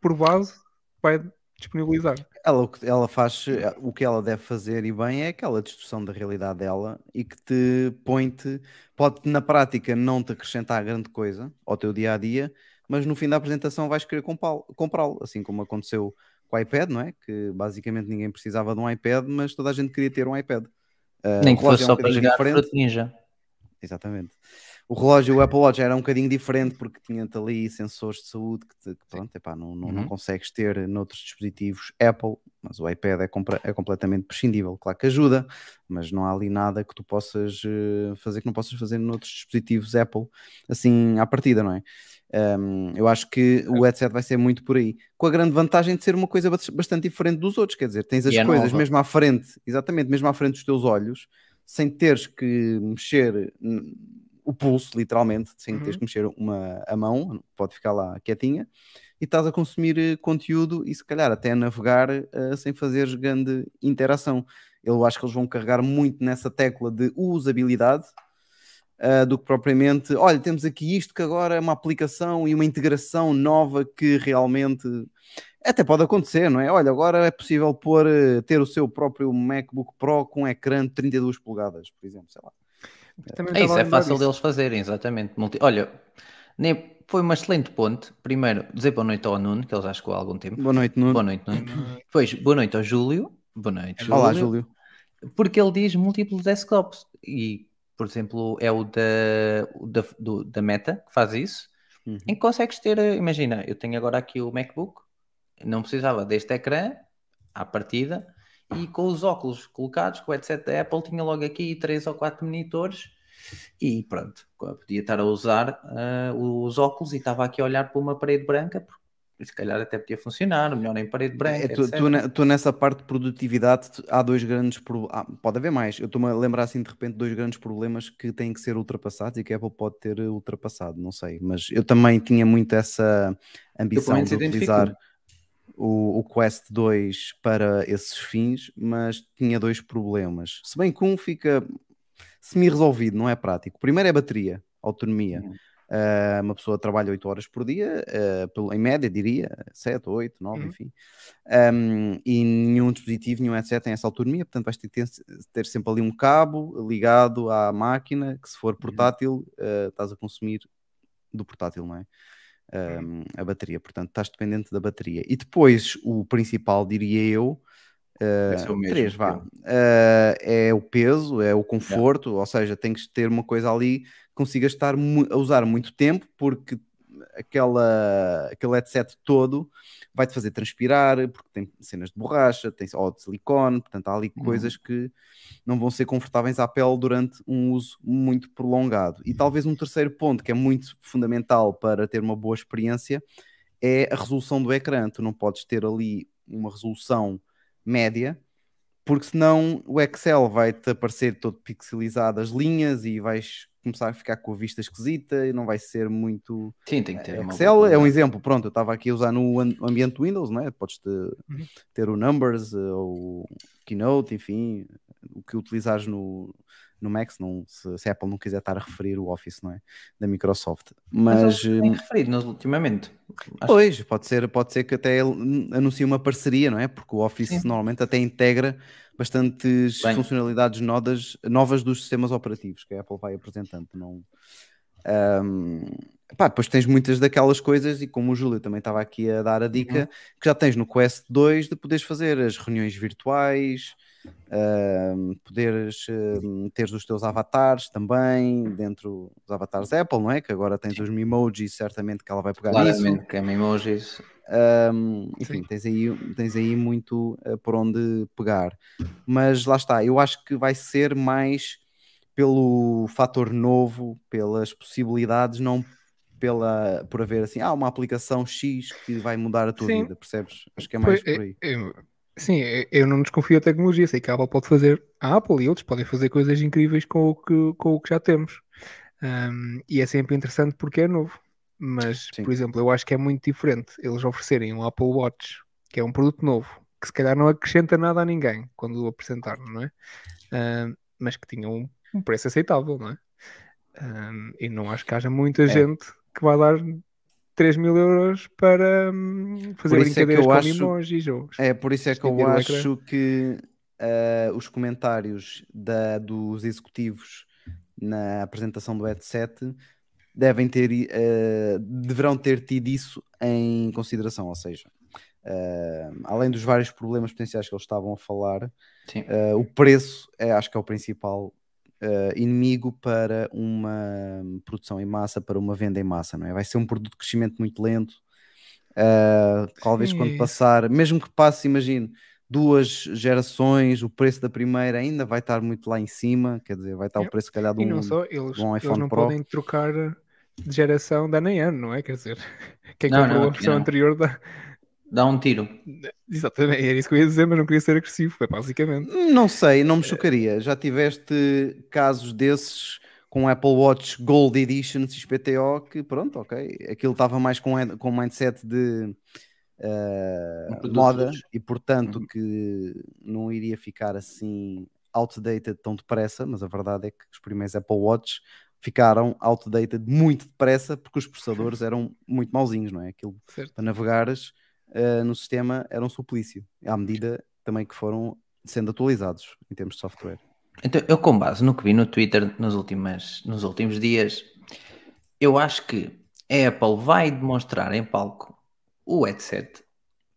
por base, vai disponibilizar. Ela, o que ela faz, o que ela deve fazer e bem é aquela distorção da realidade dela e que te põe-te, pode na prática não te acrescentar grande coisa ao teu dia a dia, mas no fim da apresentação vais querer comprá-lo, assim como aconteceu com o iPad, não é? Que basicamente ninguém precisava de um iPad, mas toda a gente queria ter um iPad. Ah, Nem que fosse é só para jogar diferente. Ninja. Exatamente. O relógio, o Apple Watch era um bocadinho diferente porque tinha-te ali sensores de saúde que, te, que pronto, epá, não, não, não Uhum. consegues ter noutros dispositivos Apple, mas o iPad é, compra- é completamente prescindível. Claro que ajuda, mas não há ali nada que tu possas eh, fazer que não possas fazer noutros dispositivos Apple, assim à partida, não é? Um, eu acho que o headset vai ser muito por aí, com a grande vantagem de ser uma coisa bas- bastante diferente dos outros, quer dizer, tens as é coisas nova. mesmo à frente, exatamente, mesmo à frente dos teus olhos, sem teres que mexer o pulso, literalmente, sem teres Uhum. que mexer uma, a mão, pode ficar lá quietinha, e estás a consumir eh, conteúdo e se calhar até a navegar eh, sem fazeres grande interação. Eu acho que eles vão carregar muito nessa tecla de usabilidade uh, do que propriamente, olha, temos aqui isto que agora é uma aplicação e uma integração nova que realmente até pode acontecer, não é? Olha, agora é possível pôr, ter o seu próprio MacBook Pro com um ecrã de 32 polegadas, por exemplo, sei lá. Também É isso, é fácil disso. deles fazerem, exatamente. Multi- Olha, nem... foi uma excelente ponte. Primeiro, dizer boa noite ao Nuno, que ele já chegou há algum tempo. Boa noite, Nuno. Boa noite, Nuno. Depois, boa noite ao Júlio. Boa noite, Júlio. Olá, Júlio. Porque ele diz múltiplos desktops. E, por exemplo, é o da, o da, do- da Meta que faz isso. Uhum. Em que consegues ter, eh, imagina, eu tenho agora aqui o MacBook, não precisava deste ecrã à partida, e com os óculos colocados, com o headset da Apple, tinha logo aqui três ou quatro monitores, e pronto, podia estar a usar ah, os óculos e estava aqui a olhar para uma parede branca, porque se calhar até podia funcionar, melhor em parede branca, É, tu, tu tu nessa parte de produtividade há dois grandes problemas. pode haver mais. Eu estou-me a lembrar assim de repente dois grandes problemas que têm que ser ultrapassados e que a Apple pode ter eh, ultrapassado, não sei. Mas eu também tinha muito essa ambição de utilizar o, o Quest 2 para esses fins, mas tinha dois problemas. Se bem que um fica semi-resolvido, não é prático. O primeiro é a bateria, autonomia. Uhum. Uh, uma pessoa trabalha 8 horas por dia, uh, pelo- em média, diria, 7, 8, 9, Uhum. enfim. Um, e nenhum dispositivo, nenhum headset tem essa autonomia, portanto vais ter ter, ter sempre ali um cabo ligado à máquina, que se for portátil, uh, estás a consumir do portátil, não é? Um, a bateria, portanto estás dependente da bateria. E depois, o principal, diria eu, Uh, mesmo, três, vá. Uh, é o peso, é o conforto, ou seja, tens que ter uma coisa ali que consigas estar a usar muito tempo, porque aquela, aquele headset todo vai-te fazer transpirar, porque tem cenas de borracha, tem, ou de silicone, portanto há ali Uhum. coisas que não vão ser confortáveis à pele durante um uso muito prolongado. E talvez um terceiro ponto que é muito fundamental para ter uma boa experiência é a resolução do ecrã. Tu não podes ter ali uma resolução média, porque senão o Excel vai-te aparecer todo pixelizado as linhas e vais começar a ficar com a vista esquisita e não vai ser muito. Sim, tem que ter uma Excel boa é um exemplo, pronto, eu estava aqui a usar no ambiente Windows, não é? Podes ter, ter o Numbers eh, ou o Keynote, enfim, o que utilizares no, no Mac, se, não, se, se a Apple não quiser estar a referir o Office, não é? Da Microsoft. Mas, Mas têm hum, referido ultimamente. Acho Pois, pode ser, pode ser que até ele anuncie uma parceria, não é? Porque o Office Sim. normalmente até integra bastantes Bem. funcionalidades novas, novas dos sistemas operativos que a Apple vai apresentando. Não... Ahm, pá, depois tens muitas daquelas coisas, e como o Júlio também estava aqui a dar a dica, Uhum. que já tens no Quest 2 de poderes fazer as reuniões virtuais, ahm, poderes ahm, ter os teus avatares também dentro dos avatares Apple, não é? Que agora tens os Memojis, certamente que ela vai pegar nisso. claramente que é emojis. Um, enfim, Sim. tens aí, tens aí muito uh, por onde pegar. Mas lá está, eu acho que vai ser mais pelo fator novo, pelas possibilidades, não pela, por haver assim, ah, uma aplicação X que vai mudar a tua Sim. vida, percebes? Acho que é mais Pois, por aí. eu- eu- sim, eu- não desconfio da tecnologia. Sei que a Apple pode fazer, a Apple e outros podem fazer coisas incríveis com o que, com o que já temos. Um, e é sempre interessante porque é novo. Mas, Sim. por exemplo, eu acho que é muito diferente eles oferecerem um Apple Watch, que é um produto novo, que se calhar não acrescenta nada a ninguém quando o apresentaram, não é? Um, mas que tinha um, um preço aceitável, não é? E não acho que haja muita É. gente que vá dar 3 mil euros para hum, fazer Por isso é que brincadeiras eu com acho- emojis ou É, por isso é que eu acho que uh, os comentários da, dos executivos na apresentação do headset devem ter, uh, deverão ter tido isso em consideração, ou seja, uh, além dos vários problemas potenciais que eles estavam a falar, Sim. uh, o preço é, acho que é o principal uh, inimigo para uma produção em massa, para uma venda em massa, não é? Vai ser um produto de crescimento muito lento. Uh, talvez Sim, é quando passar, mesmo que passe, imagine, duas gerações, o preço da primeira ainda vai estar muito lá em cima, quer dizer, vai estar o preço, se calhar, de E um, não só, eles, de um eles iPhone não Pro. podem trocar de geração de ano em ano, não é? Quer dizer, quem Não, comprou não, a versão anterior da. Dá um tiro. Exatamente, era isso que eu ia dizer, mas não queria ser agressivo, é basicamente. Não sei, não me chocaria. Já tiveste casos desses com Apple Watch Gold Edition XPTO que pronto, ok, aquilo estava mais com, com mindset de Um produto moda e portanto Uhum. que não iria ficar assim outdated tão depressa, mas a verdade é que os primeiros Apple Watch ficaram outdated muito depressa porque os processadores eram muito mauzinhos, não é? Aquilo Certo? para navegares eh, no sistema era um suplício, à medida também que foram sendo atualizados em termos de software. Então, eu com base no que vi no Twitter nos, últimas, nos últimos dias, eu acho que a Apple vai demonstrar em palco o headset,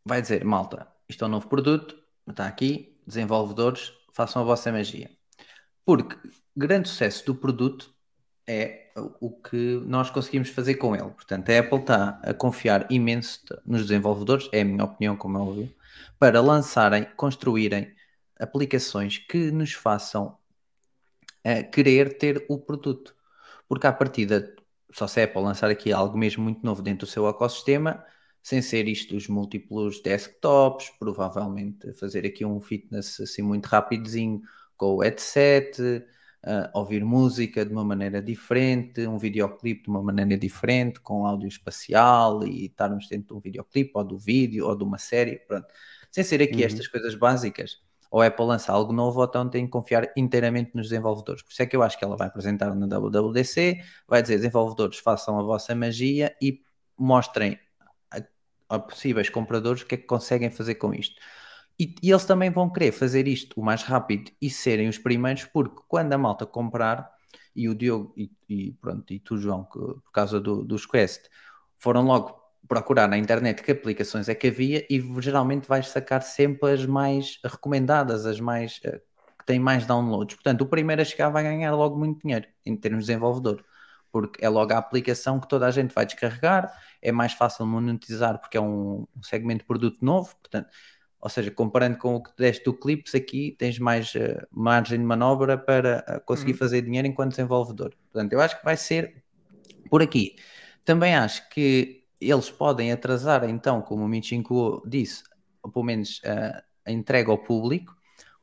vai dizer, malta, isto é um novo produto, está aqui, desenvolvedores, façam a vossa magia. Porque grande sucesso do produto é o que nós conseguimos fazer com ele. Portanto, a Apple está a confiar imenso nos desenvolvedores, é a minha opinião, como é óbvio, para lançarem, construírem aplicações que nos façam eh, querer ter o produto. Porque à partida, só se a Apple lançar aqui algo mesmo muito novo dentro do seu ecossistema, sem ser isto dos múltiplos desktops, provavelmente fazer aqui um fitness assim muito rapidozinho com o headset, eh, ouvir música de uma maneira diferente, um videoclipe de uma maneira diferente, com áudio espacial e estarmos dentro de um videoclipe ou do vídeo ou de uma série, pronto. Sem ser aqui Uhum. estas coisas básicas, ou a Apple lança algo novo, ou então tem que confiar inteiramente nos desenvolvedores. Por isso é que eu acho que ela vai apresentar na WWDC, vai dizer desenvolvedores façam a vossa magia e mostrem a, a possíveis compradores o que é que conseguem fazer com isto. E, e eles também vão querer fazer isto o mais rápido e serem os primeiros, porque quando a malta comprar, e o Diogo e, e pronto, e tu, João, que, por causa do, dos Quest, foram logo procurar na internet que aplicações é que havia e geralmente vais sacar sempre as mais recomendadas, as mais eh, que têm mais downloads. Portanto, o primeiro a chegar vai ganhar logo muito dinheiro em termos de desenvolvedor, porque é logo a aplicação que toda a gente vai descarregar, é mais fácil monetizar porque é um, um segmento de produto novo, portanto, ou seja, comparando com o que deste do Clips, aqui tens mais uh, margem de manobra para uh, conseguir Uhum. fazer dinheiro enquanto desenvolvedor. Portanto, eu acho que vai ser por aqui. Também acho que eles podem atrasar, então, como o Michinko disse, ou pelo menos uh, a entrega ao público,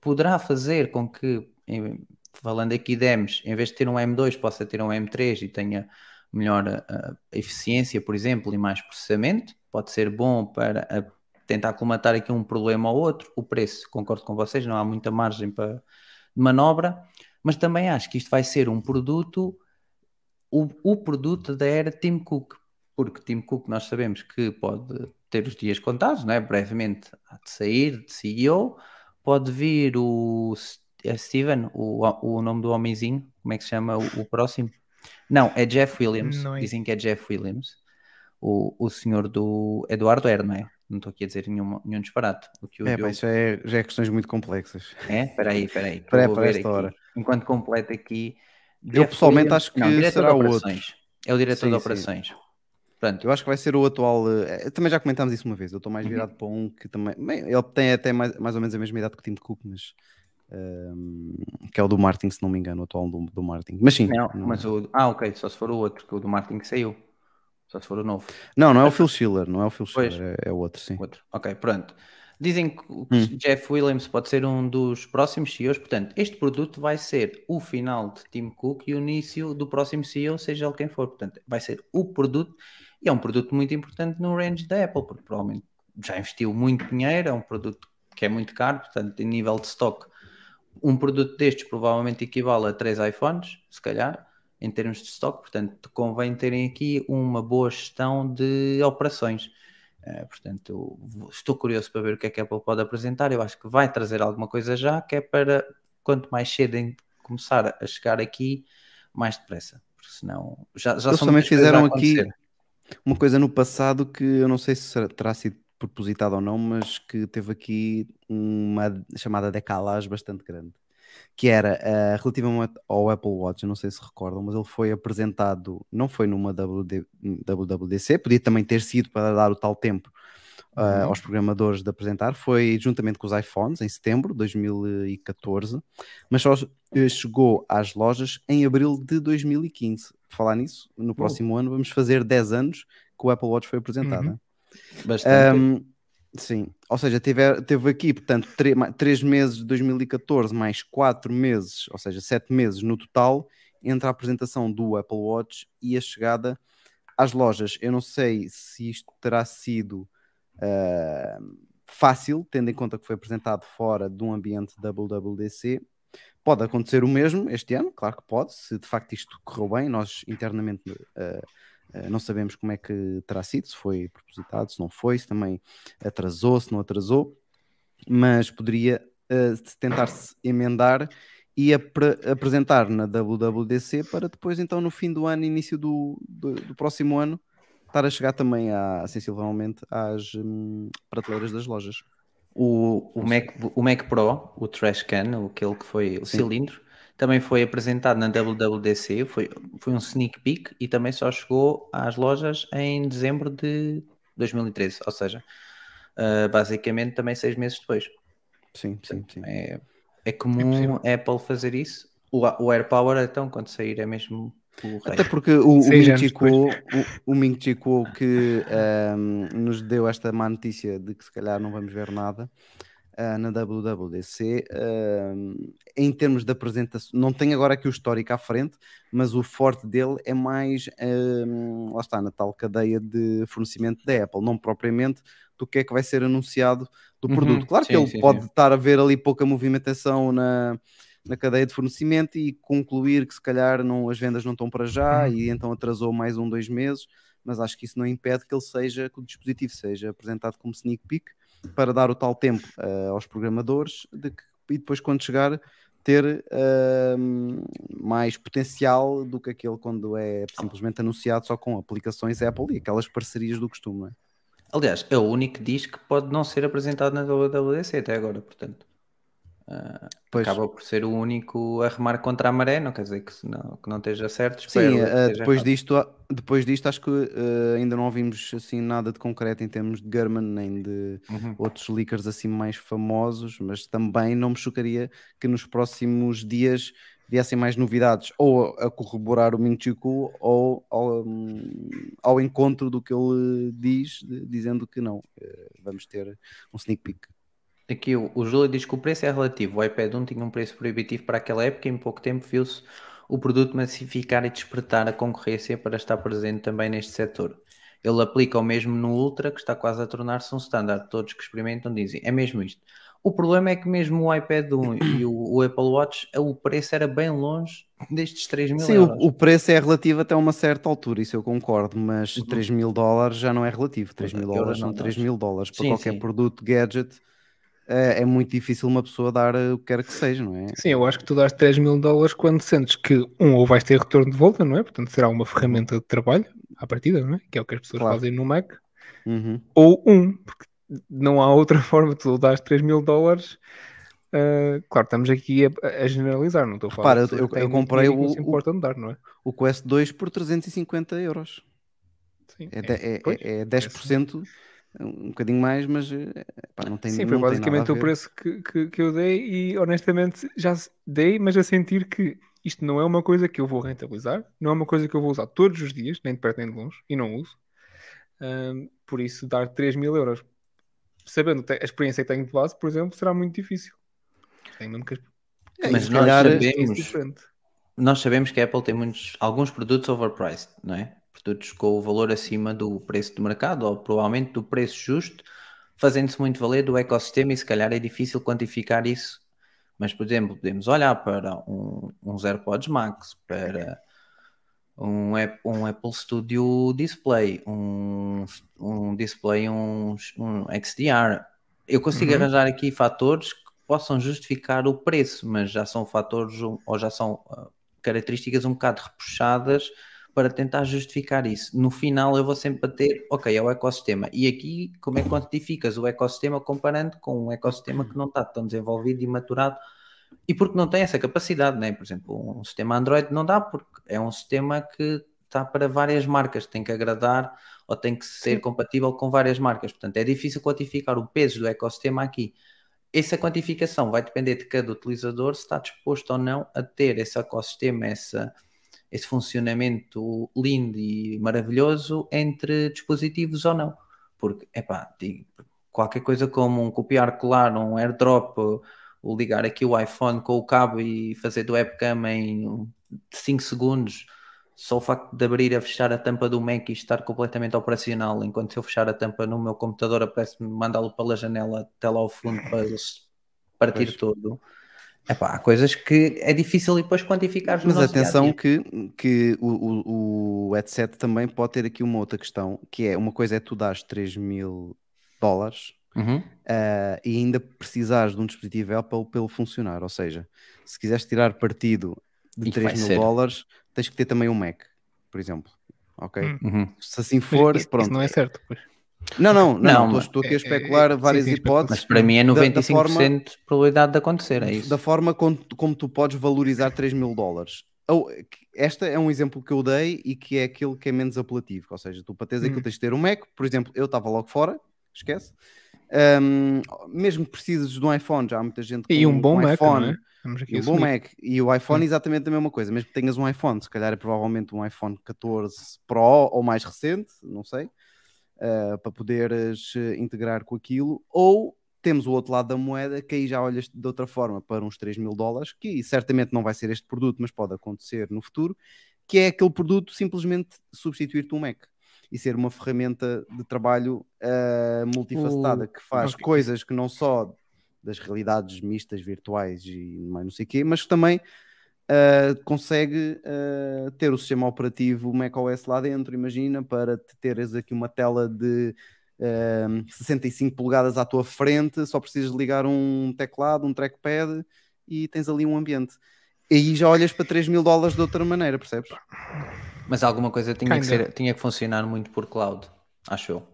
poderá fazer com que, em, falando aqui de M's, em vez de ter um M2, possa ter um M3 e tenha melhor uh, eficiência, por exemplo, e mais processamento. Pode ser bom para a, tentar aclimatar aqui um problema ou outro. O preço, concordo com vocês, não há muita margem para de manobra. Mas também acho que isto vai ser um produto, o, o produto da era Tim Cook, porque Tim Cook nós sabemos que pode ter os dias contados, não é? brevemente há de sair de CEO, pode vir o é Steven, o, o nome do homenzinho, como é que se chama o, o próximo? Não, é Jeff Williams, é. dizem que é Jeff Williams, o, o senhor do Eduardo R, não é? Não estou aqui a dizer nenhum, nenhum disparate. O que o É, pá, Diogo- isso é, já é questões muito complexas. é? Espera aí, espera aí. Para- eu para esta aqui. hora. Enquanto completa aqui. Eu pessoalmente acho que não, será o outro. operações. É o diretor Sim, de sim. operações. Pronto, Eu acho que vai ser o atual. eh, também já comentámos isso uma vez. Eu estou Uhum. mais virado para um que também. ele tem até mais, mais ou menos a mesma idade que o Tim Cook, mas. ehm, que é o do Martin, se não me engano, o atual do, do Martin. Mas sim. não, não, mas o. Ah, ok, só se for o outro, que o do Martin que saiu. Só se for o novo. não, não é o Phil Schiller, não é o Phil. Schiller, é, é o outro, sim. Outro. Ok, pronto. Dizem que o Hum. Jeff Williams pode ser um dos próximos CEOs, portanto, este produto vai ser o final de Tim Cook e o início do próximo CEO, seja ele quem for. Portanto, vai ser o produto e é um produto muito importante no range da Apple, porque provavelmente já investiu muito dinheiro, é um produto que é muito caro, portanto, em nível de stock, um produto destes provavelmente equivale a três iPhones, se calhar, em termos de stock, portanto, convém terem aqui uma boa gestão de operações. Uh, portanto, estou curioso para ver o que é que a Apple pode apresentar. Eu acho que vai trazer alguma coisa já, que é para quanto mais cedo começar a chegar aqui, mais depressa. Porque senão já, já Eles são também fizeram aqui uma coisa no passado que eu não sei se terá sido propositado ou não, mas que teve aqui uma chamada decalagem bastante grande. Que era eh, relativamente ao Apple Watch, eu não sei se recordam, mas ele foi apresentado, não foi numa WD WWDC, podia também ter sido para dar o tal tempo ah, Uhum. aos programadores de apresentar, foi juntamente com os iPhones em setembro de 2014, mas só chegou às lojas em abril de 2015. Por falar nisso, no próximo ano vamos fazer 10 anos que o Apple Watch foi apresentado. Uhum. né? Bastante. Um, sim, ou seja, teve, teve aqui, portanto, 3 meses de 2014 mais 4 meses, ou seja, 7 meses no total, entre a apresentação do Apple Watch e a chegada às lojas. Eu não sei se isto terá sido uh, fácil, tendo em conta que foi apresentado fora de um ambiente WWDC. Pode acontecer o mesmo este ano, claro que pode, se de facto isto correu bem, nós internamente uh, não sabemos como é que terá sido, se foi propositado, se não foi, se também atrasou, se não atrasou, mas poderia uh, tentar-se emendar e apre apresentar na WWDC para depois, então, no fim do ano, início do, do, do próximo ano, estar a chegar também, a, sensivelmente, às hum, prateleiras das lojas. O, o, Mac, o Mac Pro, o Trash Can, aquele que foi o Sim. cilindro, também foi apresentado na WWDC, foi, foi um sneak peek e também só chegou às lojas em dezembro de 2013, ou seja, uh, basicamente também seis meses depois. Sim, sim, sim. É, é comum a Apple fazer isso. O, o AirPower, então, quando sair, é mesmo o Até porque o, o Ming Chico, o, o Ming Chico que um, nos deu esta má notícia de que se calhar não vamos ver nada uh, na WWDC, uh, em termos de apresentação, não tenho agora aqui o histórico à frente, mas o forte dele é mais, uh, lá está, na tal cadeia de fornecimento da Apple, não propriamente do que é que vai ser anunciado do Uhum, produto. Claro que sim, ele sim, pode sim. estar a ver ali pouca movimentação na na cadeia de fornecimento e concluir que se calhar não, as vendas não estão para já Uhum. e então atrasou mais um, dois meses, mas acho que isso não impede que ele seja, que o dispositivo seja apresentado como sneak peek para dar o tal tempo uh, aos programadores de que, e depois quando chegar ter uh, mais potencial do que aquele quando é simplesmente anunciado só com aplicações Apple e aquelas parcerias do costume. é? Aliás, é o único diz que pode não ser apresentado na WWDC até agora, portanto. Uh, Pois. acaba por ser o único a remar contra a maré, não quer dizer que não, que não esteja certo. Sim, uh, esteja depois, errado. disto, depois disto acho que uh, ainda não ouvimos assim nada de concreto em termos de German nem de Uhum. outros leakers assim mais famosos, mas também não me chocaria que nos próximos dias viessem mais novidades ou a corroborar o Ming Chiku ou ao, ao encontro do que ele diz, de- dizendo que não, vamos ter um sneak peek. Aqui o, o Júlio diz que o preço é relativo. O iPad 1 tinha um preço proibitivo para aquela época e em pouco tempo viu-se o produto massificar e despertar a concorrência para estar presente também neste setor. Ele aplica o mesmo no Ultra, que está quase a tornar-se um standard. Todos que experimentam dizem, é mesmo isto. O problema é que mesmo o iPad 1 e o, o Apple Watch, o preço era bem longe destes 3 mil Sim, euros. o, o preço é relativo até uma certa altura, isso eu concordo, mas Uhum. 3 mil dólares já não é relativo. 3 mil Euros dólares não são 3 dás. mil dólares. Para Sim, qualquer sim. produto gadget é, é muito difícil uma pessoa dar eh, o que quer que seja, não é? Sim, eu acho que tu dás 3 mil dólares quando sentes que, um, ou vais ter retorno de volta, não é? Portanto, será uma ferramenta de trabalho à partida, não é? Que é o que as pessoas Claro. fazem no Mac. Uhum. Ou um, porque não há outra forma, tu dás 3 mil dólares. ah, claro, estamos aqui a, a generalizar, não estou a falar. Repara, eu- eu comprei o- o- dar, é? O Quest 2 por 350 euros. Sim, É, é, pois, é, é 10%, um bocadinho mais, mas eh, pá, não tem Sim, foi basicamente o preço que, que, que eu dei e honestamente já dei, mas a sentir que isto não é uma coisa que eu vou rentabilizar, não é uma coisa que eu vou usar todos os dias, nem de perto nem de longe, e não uso. Ahm, por isso, dar 3 mil euros, sabendo a experiência que tenho de base, por exemplo, será muito difícil. Tenho mesmo que É, Mas nós calhar, sabemos- é. Nós sabemos que a Apple tem muitos, alguns produtos overpriced, não é? Produtos com o valor acima do preço do mercado ou provavelmente do preço justo, fazendo-se muito valer do ecossistema e se calhar é difícil quantificar isso. Mas, por exemplo, podemos olhar para um, uns AirPods Max, para um, um Apple Studio Display, um, um display, um, um XDR. Eu consigo Uhum. arranjar aqui fatores que possam justificar o preço, mas já são fatores ou já são ah, características um bocado repuxadas para tentar justificar isso. No final eu vou sempre bater, ok, é o ecossistema. E aqui, como é que quantificas o ecossistema comparando com um ecossistema que não está tão desenvolvido e maturado e porque não tem essa capacidade, né? Por exemplo, um sistema Android não dá porque é um sistema que está para várias marcas, tem que agradar ou tem que ser compatível com várias marcas. Portanto, é difícil quantificar o peso do ecossistema aqui. Essa quantificação vai depender de cada utilizador se está disposto ou não a ter esse ecossistema, essa, esse funcionamento lindo e maravilhoso entre dispositivos ou não. Porque, digo, qualquer coisa como um copiar, colar, um airdrop, ou ligar aqui o iPhone com o cabo e fazer do webcam em 5 segundos, só o facto de abrir e fechar a tampa do Mac e estar completamente operacional, enquanto se eu fechar a tampa no meu computador, aparece-me mandá-lo pela janela até lá ao fundo para partir Pois. todo. Epá, há coisas que é difícil depois quantificar no Mas atenção que, que o, o, o headset também pode ter aqui uma outra questão, que é uma coisa é tu dares 3 mil dólares Uhum. ah, e ainda precisares de um dispositivo Apple pelo funcionar. Ou seja, se quiseres tirar partido de E que vai 3 mil ser. dólares, tens que ter também um Mac, por exemplo. Ok? Hum. Uhum. Se assim for, isso, pronto. isso não é certo. Pois. Não, não, não, Não, estou, aqui a é- especular é- várias sim, sim, hipóteses. Mas para mim é Da- da 95% forma- de probabilidade de acontecer, é isso. da forma como, como tu podes valorizar 3 mil dólares. Ou, Esta é um exemplo que eu dei e que é aquele que é menos apelativo. Ou seja, tu para teres aquilo Hum. tens de ter um Mac, por exemplo, eu estava logo fora, esquece. Um, mesmo que precises de um iPhone, já há muita gente E com- um bom com Mac, iPhone. não é? E um bom. Mac e o iPhone Sim. exatamente a mesma coisa, mesmo que tenhas um iPhone, se calhar é provavelmente um iPhone 14 Pro ou mais recente, não sei, eh, para poderes eh, integrar com aquilo, ou temos o outro lado da moeda que aí já olhas de outra forma para uns 3 mil dólares, que certamente não vai ser este produto, mas pode acontecer no futuro, que é aquele produto simplesmente substituir-te um Mac e ser uma ferramenta de trabalho eh, multifacetada que faz ok. coisas que não só das realidades mistas virtuais e mais não sei o quê, mas que também uh, consegue uh, ter o sistema operativo macOS lá dentro, imagina, para te teres aqui uma tela de uh, 65 polegadas à tua frente, só precisas ligar um teclado, um trackpad e tens ali um ambiente. E aí já olhas para 3 mil dólares de outra maneira, percebes? Mas alguma coisa tinha que, ser, tinha que funcionar muito por cloud, acho eu.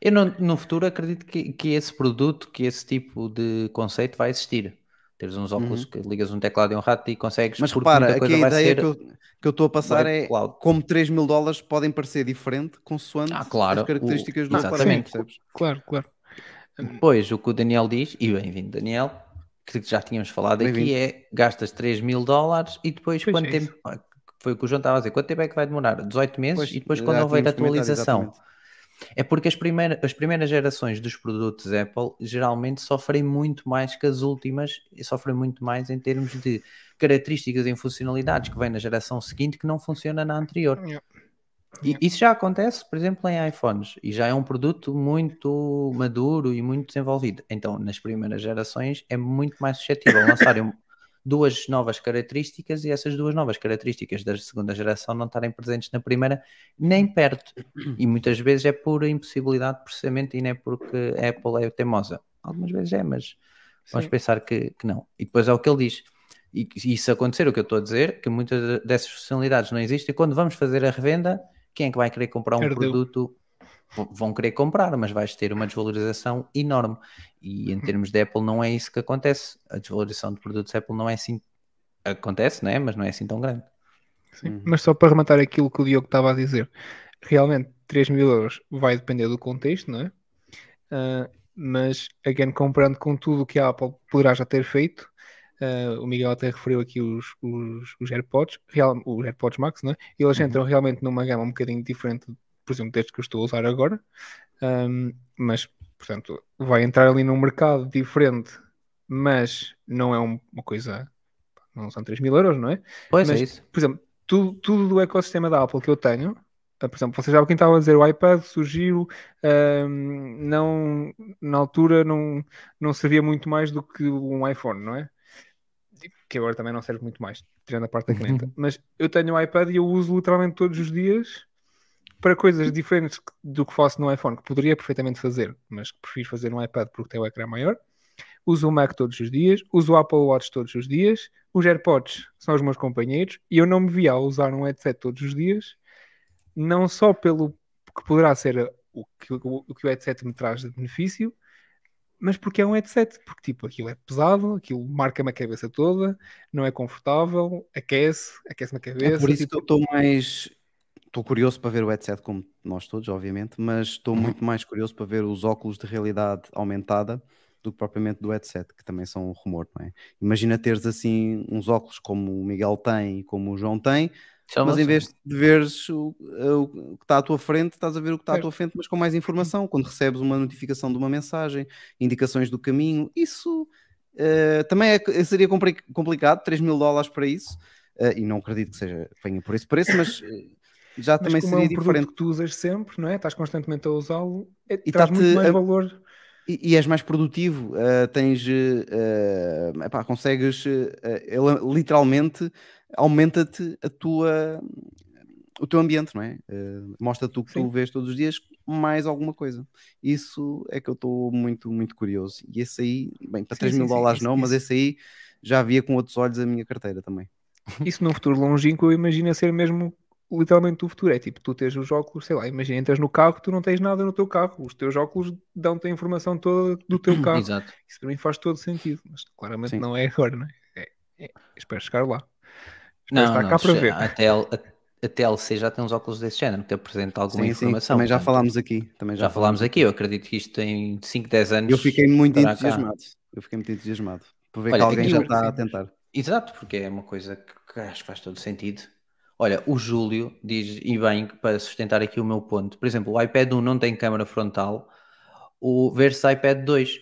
Eu no, no futuro acredito que, que esse produto, que esse tipo de conceito vai existir. Teres uns óculos que ligas um teclado e um rato e consegues. Uhum. Mas repara, aqui a ideia ser- que eu que eu estou a passar é cloud. como 3 mil dólares podem parecer diferente consoante Ah, claro, as características o- do exatamente. aparelho, percebes? Claro, claro. Depois, o que o Daniel diz, e bem-vindo, Daniel, que já tínhamos falado aqui, é gastas 3 mil dólares e depois Pois quanto é tempo. Foi o que o João estava a dizer. Quanto tempo é que vai demorar? 18 meses Pois, e depois quando houver atualização. exatamente. É porque as, primeiras as primeiras gerações dos produtos Apple geralmente sofrem muito mais que as últimas e sofrem muito mais em termos de características e funcionalidades que vem na geração seguinte que não funciona na anterior. Yeah. E isso já acontece, por exemplo, em iPhones, e já é um produto muito maduro e muito desenvolvido. Então, nas primeiras gerações, é muito mais suscetível lançarem duas novas características e essas duas novas características da segunda geração não estarem presentes na primeira nem perto. E muitas vezes é por impossibilidade de processamento e não é porque a Apple é teimosa. Algumas vezes é, mas vamos Sim. pensar que, que não. E depois é o que ele diz. E e se acontecer o que eu estou a dizer, que muitas dessas funcionalidades não existem, quando vamos fazer a revenda, quem é que vai querer comprar um Ardeu. produto? Vão querer comprar, mas vais ter uma desvalorização enorme. E em termos de Apple, não é isso que acontece. A desvalorização de produtos Apple não é assim. Acontece, né? mas não é assim tão grande. Sim. Uhum. Mas só para rematar aquilo que o Diogo estava a dizer, realmente 3 mil euros vai depender do contexto, não é? Ah, mas, again, comparando com tudo o que a Apple poderá já ter feito, ah, o Miguel até referiu aqui os, os, os AirPods, real, os AirPods Max, não é? Eles Uhum. entram realmente numa gama um bocadinho diferente, por exemplo, desde que eu estou a usar agora, Ahm, mas, portanto, vai entrar ali num mercado diferente, mas não é um- uma coisa, não são 3 mil euros, não é? Pois Mas- é isso. por exemplo, tudo, tudo do ecossistema da Apple que eu tenho, ah, por exemplo, vocês já quem estava a dizer, o iPad surgiu, ahm, não, na altura não, não servia muito mais do que um iPhone, não é? Que agora também não serve muito mais, tirando a parte da caneta. Mas eu tenho o iPad e eu uso literalmente todos os dias para coisas diferentes do que faço no iPhone, que poderia perfeitamente fazer, mas que prefiro fazer no iPad porque tem o ecrã maior. Uso o Mac todos os dias, uso o Apple Watch todos os dias, os AirPods são os meus companheiros e eu não me via a usar um headset todos os dias, não só pelo que poderá ser o que o, o que o headset me traz de benefício, mas porque é um headset, porque tipo, aquilo é pesado, aquilo marca-me a cabeça toda, não é confortável, aquece, aquece-me a cabeça. É por isso tipo, que eu estou mais. Estou curioso para ver o headset, como nós todos, obviamente, mas estou muito mais curioso para ver os óculos de realidade aumentada do que propriamente do headset, que também são um rumor, não é? Imagina teres assim uns óculos como o Miguel tem e como o João tem, é mas em vez de veres o, o que está à tua frente, estás a ver o que está à tua frente, mas com mais informação. Quando recebes uma notificação de uma mensagem, indicações do caminho, isso eh, também é- seria compli- complicado, 3 mil dólares para isso, eh, e não acredito que seja venha por esse preço, mas eh, já Mas também como seria é um diferente. que tu usas sempre, não é? Estás constantemente a usá-lo, é, E traz muito mais a- valor. E, e és mais produtivo, eh, tens, eh, epá, consegues, ele literalmente aumenta-te a tua, o teu ambiente, não é? Eh, Mostra-te o que tu Sim. vês todos os dias, mais alguma coisa. Isso é que eu estou muito, muito curioso. E esse aí, bem, para Sim, 3 mil dólares isso- não, mas esse aí já via com outros olhos a minha carteira também. Isso num futuro longínquo eu imagino ser mesmo literalmente o futuro. É tipo, tu tens os óculos, sei lá, imagina, entras no carro, tu não tens nada no teu carro. Os teus óculos dão-te a informação toda do teu carro. Exato. Isso para mim faz todo sentido, mas claramente Sim. não é agora, não é? É- é- espero chegar lá. Espero Não, não, cá para já- ver. A, TL, a, TLC já tem uns óculos desse género que apresenta alguma Sim, sim, informação. também já portanto, falámos aqui. Também Já falámos aqui, eu acredito que isto em 5, 10 anos. Eu fiquei muito estará cá. entusiasmado. Eu fiquei muito entusiasmado. Por ver Olha, que alguém já está a tentar. Exato, porque é uma coisa que, que acho que faz todo sentido. Olha, o Júlio diz, e bem, para sustentar aqui o meu ponto, por exemplo, o iPad 1 não tem câmara frontal, o versus iPad 2.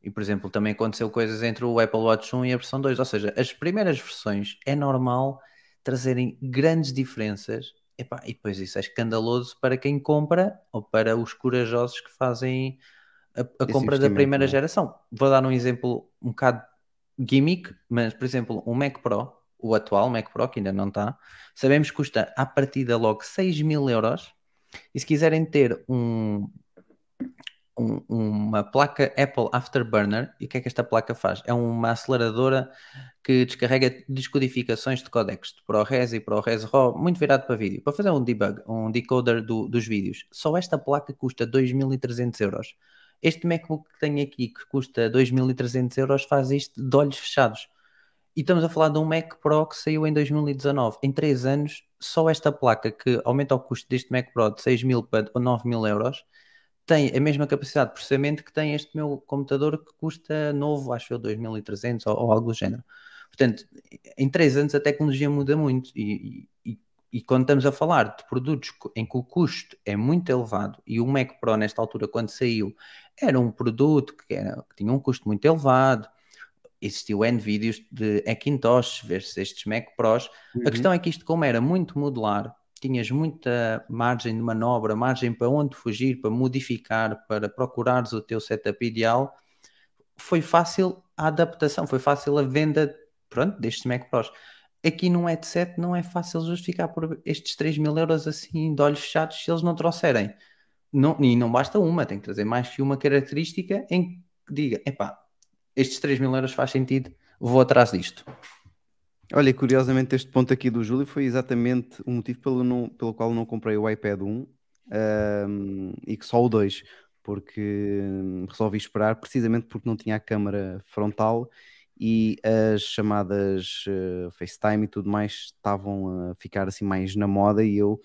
E, por exemplo, também aconteceu coisas entre o Apple Watch 1 e a versão 2. Ou seja, as primeiras versões é normal trazerem grandes diferenças. Epá, e depois isso é escandaloso para quem compra ou para os corajosos que fazem a, a compra da primeira não é? geração. Vou dar um exemplo um bocado gimmick, mas por exemplo, o Mac Pro, o atual Mac Pro, que ainda não está, sabemos que custa à partida logo 6 mil euros. E se quiserem ter um, um- uma placa Apple Afterburner, e o que é que esta placa faz? É uma aceleradora que descarrega descodificações de codecs de ProRes e ProRes RAW, muito virado para vídeo, para fazer um debug, um decoder do- dos vídeos. Só esta placa custa 2.300 euros. Este MacBook que tenho aqui, que custa 2.300 euros, faz isto de olhos fechados. E estamos a falar de um Mac Pro que saiu em 2019. Em 3 anos, só esta placa que aumenta o custo deste Mac Pro de 6 mil para 9 mil euros tem a mesma capacidade de processamento que tem este meu computador que custa novo, acho eu, 2.300 ou, ou algo do género. Portanto, em 3 anos a tecnologia muda muito e, e- e quando estamos a falar de produtos em que o custo é muito elevado e o Mac Pro nesta altura quando saiu era um produto que, era- que tinha um custo muito elevado, existiu N vídeos de Hackintosh versus estes Mac Pros, a questão é que isto, como era muito modular tinhas muita margem de manobra, margem para onde fugir, para modificar, para procurares o teu setup ideal, foi fácil a adaptação, foi fácil a venda pronto, destes Mac Pros. Aqui num headset não é fácil justificar por estes 3 mil euros assim de olhos fechados se eles não trouxerem. Não, e não basta uma, tem que trazer mais que uma característica em que diga, epá, estes 3 mil euros faz sentido, vou atrás disto. Olha, curiosamente este ponto aqui do Júlio foi exatamente o motivo pelo, não, pelo qual não comprei o iPad 1 um, e que só o 2, porque hum, resolvi esperar precisamente porque não tinha a câmara frontal e as chamadas uh, FaceTime e tudo mais estavam a ficar assim mais na moda e eu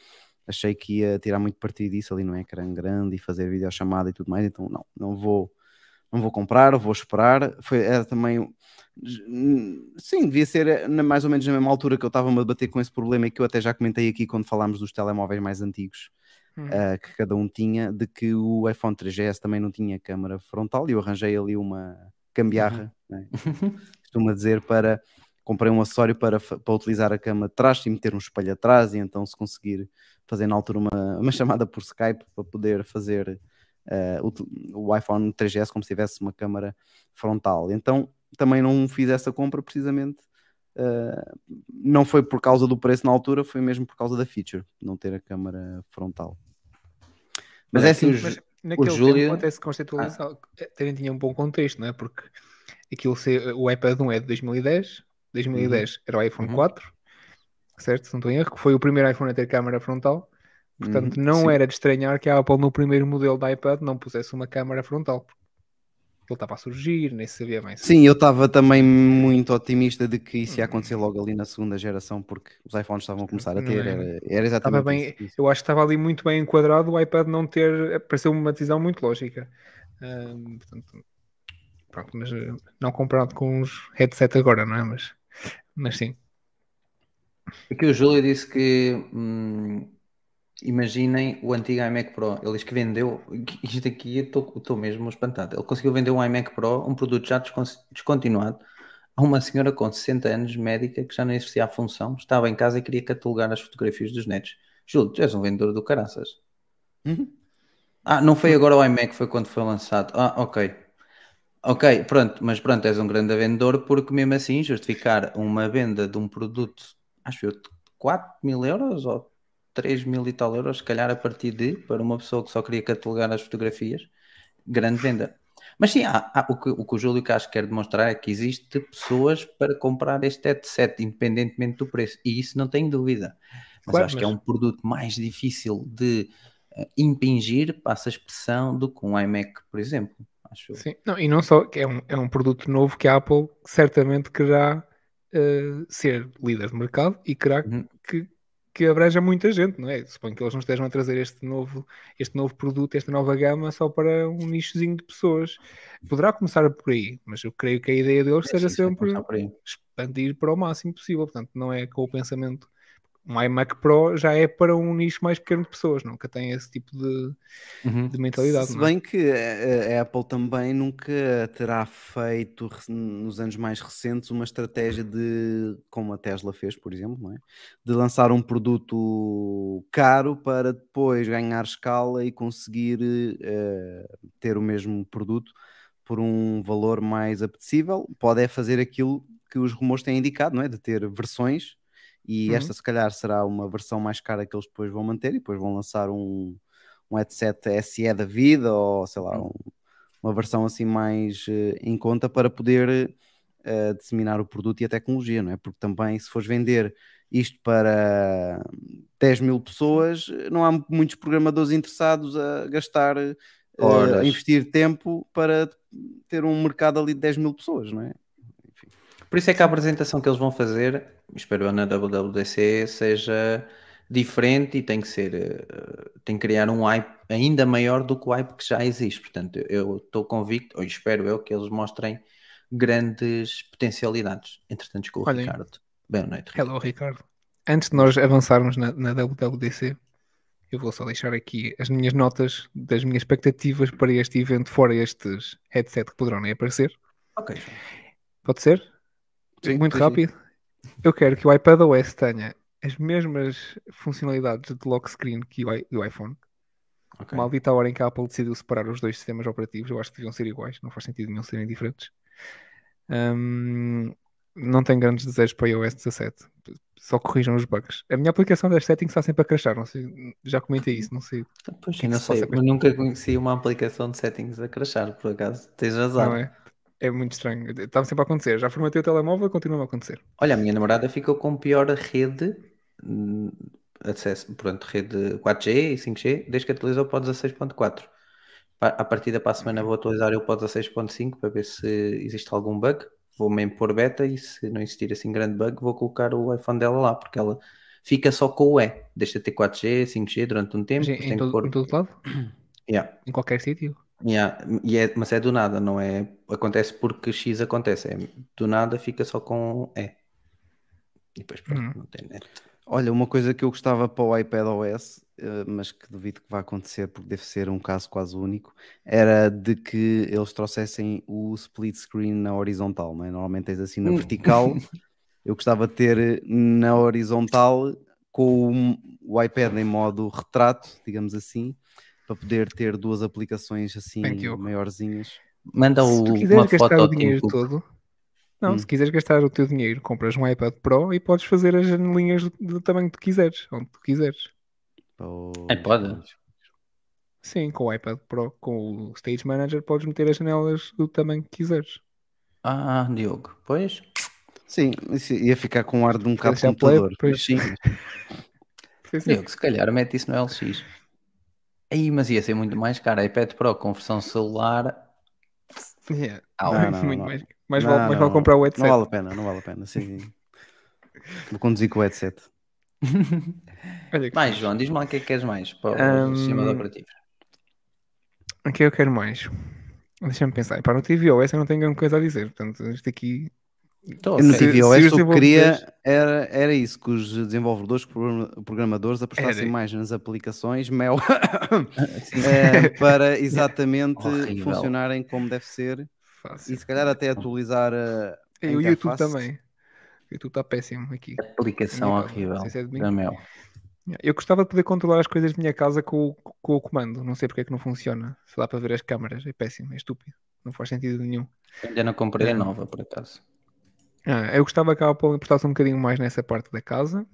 achei que ia tirar muito partido disso ali no ecrã grande e fazer videochamada e tudo mais, então não, não vou não vou comprar, vou esperar. Foi, era também sim, devia ser na, mais ou menos na mesma altura que eu estava a bater com esse problema e que eu até já comentei aqui quando falámos dos telemóveis mais antigos hum. uh, que cada um tinha, de que o iPhone 3GS também não tinha câmara frontal e eu arranjei ali uma gambiarra, uhum. né? costuma dizer, para comprei um acessório para, para utilizar a cama de trás e meter um espelho atrás e então se conseguir fazer na altura uma, uma chamada por Skype para poder fazer uh, o, o, iPhone 3GS como se tivesse uma câmara frontal. Então também não fiz essa compra precisamente. Uh, não foi por causa do preço na altura, foi mesmo por causa da feature, não ter a câmara frontal. Mas, Mas é assim, mas naquele o Júlio... tempo até se constitucionalizar, ah. também tinha um bom contexto, não é? Porque aquilo o iPad 1 é de 2010, 2010 uhum. era o iPhone uhum. 4, certo? Se não estou em erro, que foi o primeiro iPhone a ter câmera frontal. Portanto, uhum. não Sim. era de estranhar que a Apple no primeiro modelo da iPad não pusesse uma câmera frontal. Ele estava a surgir, nem se sabia bem. Sim, eu estava também muito otimista de que isso ia acontecer uhum. logo ali na segunda geração, porque os iPhones estavam a começar a ter. É? Era, era exatamente bem, isso. Eu acho que estava ali muito bem enquadrado o iPad não ter. Pareceu uma decisão muito lógica. Um, portanto, pronto, mas eh, não comparado com os headset agora, não é? Mas, mas sim. Aqui o Júlio disse que hum, imaginem o antigo iMac Pro. Ele disse que vendeu. Isto aqui estou mesmo espantado. Ele conseguiu vender um iMac Pro, um produto já descontinuado, a uma senhora com 60 anos, médica, que já não exercia a função, estava em casa e queria catalogar as fotografias dos netos. Júlio, tu és um vendedor do caraças. Uhum. Ah, não foi agora o iMac, foi quando foi lançado. Ah, ok. Ok, pronto, mas pronto, és um grande vendedor porque mesmo assim justificar uma venda de um produto, acho eu, 4 mil euros ou 3 mil e tal euros, se calhar a partir de, para uma pessoa que só queria catalogar as fotografias, grande venda. Mas sim, há, há, o, que, o que o Júlio Castro quer demonstrar é que existe pessoas para comprar este headset, independentemente do preço, e isso não tenho dúvida. Mas claro, acho mas... que é um produto mais difícil de uh, impingir, passa a expressão, do que um iMac, por exemplo acho. Sim, não, e não só, é um, é um produto novo que a Apple certamente querá uh, ser líder de mercado e querá uhum. que, que abreja muita gente, não é? Suponho que eles não estejam a trazer este novo, este novo produto, esta nova gama só para um nichozinho de pessoas. Poderá começar por aí, mas eu creio que a ideia deles é, seja sim, sempre expandir para o máximo possível. Portanto, não é com o pensamento um iMac Pro já é para um nicho mais pequeno de pessoas, nunca tem esse tipo de, uhum. de mentalidade. Se é? bem que a, a, Apple também nunca terá feito nos anos mais recentes uma estratégia de, como a Tesla fez, por exemplo, é? de lançar um produto caro para depois ganhar escala e conseguir uh, ter o mesmo produto por um valor mais apetecível. Pode é fazer aquilo que os rumores têm indicado, não é? De ter versões e uhum. esta se calhar será uma versão mais cara que eles depois vão manter e depois vão lançar um, um headset SE da vida ou sei lá, uhum. um, uma versão assim mais uh, em conta para poder uh, disseminar o produto e a tecnologia, não é? Porque também se fores vender isto para 10 mil pessoas, não há muitos programadores interessados a gastar, uh, a investir tempo para ter um mercado ali de 10 mil pessoas, não é? Por isso é que a apresentação que eles vão fazer espero eu na WWDC seja diferente e tem que ser, uh, tem que criar um hype ainda maior do que o hype que já existe. Portanto, eu estou convicto, ou espero eu, que eles mostrem grandes potencialidades. Entretanto, com o Olhem. Ricardo. Bem, noite, Ricardo. Hello, Ricardo. Antes de nós avançarmos na, na WWDC, eu vou só deixar aqui as minhas notas das minhas expectativas para este evento, fora estes headset que poderão nem aparecer. Ok. Pode ser? Sim, Muito sim, rápido. Eu quero que o iPadOS tenha as mesmas funcionalidades de lock screen que o, i- do iPhone. Ok. Maldita a hora em que a Apple decidiu separar os dois sistemas operativos, eu acho que deviam ser iguais, não faz sentido nenhum serem diferentes. Hum, não tenho grandes desejos para o iOS 17, só corrijam os bugs. A minha aplicação das settings está sempre a crashar, não sei, já comentei isso, não sei, Pois, que não sei, com mas nunca conheci uma aplicação de settings a crashar, por acaso. Tens razão. não é? É muito estranho, está sempre a acontecer. Já formatei o telemóvel, continua a acontecer. Olha, a minha namorada ficou com pior rede, hum, acesso, pronto, rede 4G e 5G, desde que atualizou para o 16.4. Pa- A partir da para a semana vou atualizar eu para o 16.5 para ver se existe algum bug. Vou mesmo pôr beta e se não existir assim grande bug, vou colocar o iPhone dela lá, porque ela fica só com o E. Deixa de ter 4G, 5G durante um tempo. Em, todo, pôr. em todo lado? Yeah. Em qualquer sítio? Yeah, e é- mas é do nada, não é? Acontece porque X acontece. É, do nada fica só com E. E depois pronto, Uhum. não tem net. Olha, uma coisa que eu gostava para o iPad OS, eh, mas que duvido que vá acontecer porque deve ser um caso quase único, era de que eles trouxessem o split screen na horizontal, não é? Normalmente tens assim na Hum. vertical. Eu gostava de ter na horizontal com o iPad em modo retrato, digamos assim, para poder ter duas aplicações assim Bem, maiorzinhas. Manda Se o, uma quiseres foto gastar o ao Tim dinheiro Cook. todo, não, Hum. se quiseres gastar o teu dinheiro, compras um iPad Pro e podes fazer as janelinhas do, do tamanho que tu quiseres, onde tu quiseres. Pois, É, pode. pois. Sim, com o iPad Pro, com o Stage Manager, podes meter as janelas do tamanho que quiseres. Ah, Diogo, pois. Sim, isso ia ficar com um ar de um cabo deixar computador. play, mas sim, assim. Diogo, se calhar mete isso no LX. Aí, mas ia ser muito mais caro. iPad Pro com versão celular. Yeah. Au. Não, não, Muito não. mais. Vale, mais vale não. comprar o headset. Não vale a pena, não vale a pena. Sim. Vou conduzir com o headset. Mais. João, diz-me lá o que é que queres mais para Hum, os sistemas operativos. O que eu quero mais? Deixa-me pensar. Para no tvOS eu não tenho grande coisa a dizer. Portanto, isto aqui. A Eu se os o que queria era, era isso, que os desenvolvedores, programa- programadores apostassem Era. mais nas aplicações Mel eh, para exatamente Horrível. funcionarem como deve ser Fácil. e se calhar até atualizar a, a E o YouTube também. O YouTube está péssimo aqui. Aplicação horrível. não é da Mel. Eu gostava de poder controlar as coisas da minha casa com, o- com o comando. Não sei porque é que não funciona. Se dá para ver as câmaras. É péssimo, é estúpido. Não faz sentido nenhum. Ainda não comprei a É. nova, por acaso. Ah, eu gostava que a Apple importasse um bocadinho mais nessa parte da casa.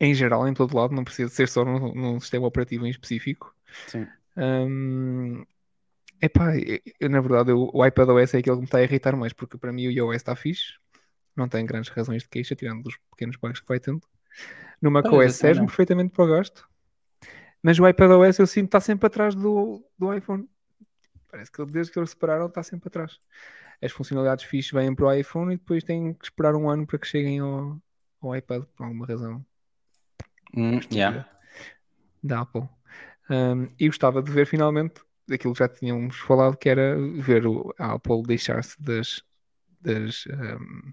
Em geral, em todo lado. Não precisa ser só num, num sistema operativo em específico. Sim. Hum, epá, eu- eu, na verdade, eu- o iPadOS é aquele que me está a irritar mais, porque para mim o iOS está fixe, não tem grandes razões de queixa, tirando dos pequenos bugs que vai tendo. No macOS serve perfeitamente para o gasto, mas o iPadOS eu sinto que está sempre atrás do, do iPhone. Parece que desde que eles separaram está sempre atrás. As funcionalidades fixes vêm para o iPhone e depois têm que esperar um ano para que cheguem ao, ao iPad, por alguma razão Hum, estúpida yeah. da Apple. Um, e gostava de ver finalmente aquilo que já tínhamos falado, que era ver o, a Apple deixar-se das. das um,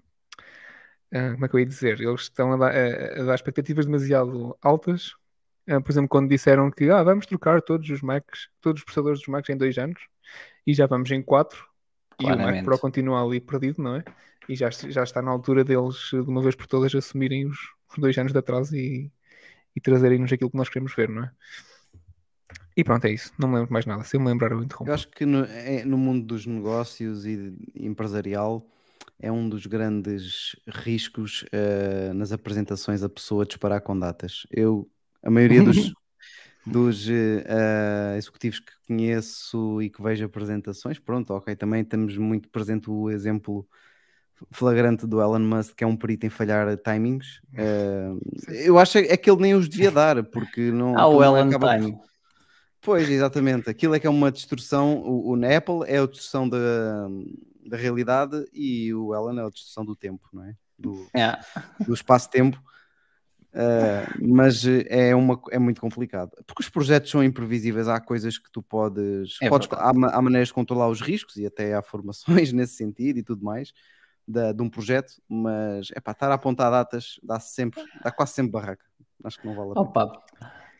ah, como é que eu ia dizer? Eles estão a dar, a- a dar expectativas demasiado altas. Ah, por exemplo, quando disseram que ah, vamos trocar todos os Macs, todos os processadores dos Macs em dois anos e já vamos em quatro, e o Mac Claramente. Pro continua ali perdido, não é? E já, já está na altura deles, de uma vez por todas, assumirem os, os dois anos de atraso e, e trazerem-nos aquilo que nós queremos ver, não é? E pronto, é isso. Não me lembro mais nada. Se eu me lembrar, eu interrompo. Eu acho que no, é- no mundo dos negócios e empresarial é um dos grandes riscos eh, nas apresentações a pessoa disparar com datas. Eu, a maioria dos, dos eh, executivos que conheço e que vejo apresentações, pronto, ok, também temos muito presente o exemplo flagrante do Elon Musk, que é um perito em falhar timings. Eh, eu acho é que ele nem os devia dar, porque não. Ah, o Ellen acaba Time. Pois, exatamente. Aquilo é que é uma distorção. O, o na Apple é a distorção da, da realidade e o Ellen é a distorção do tempo, não é? Do, Yeah. do espaço-tempo. Uh, mas é, uma, é muito complicado porque os projetos são imprevisíveis. Há coisas que tu podes, É podes há, há maneiras de controlar os riscos e até há formações nesse sentido e tudo mais da- de um projeto. Mas é para estar a apontar datas dá sempre, dá quase sempre barraca. Acho que não vale a pena. Opa,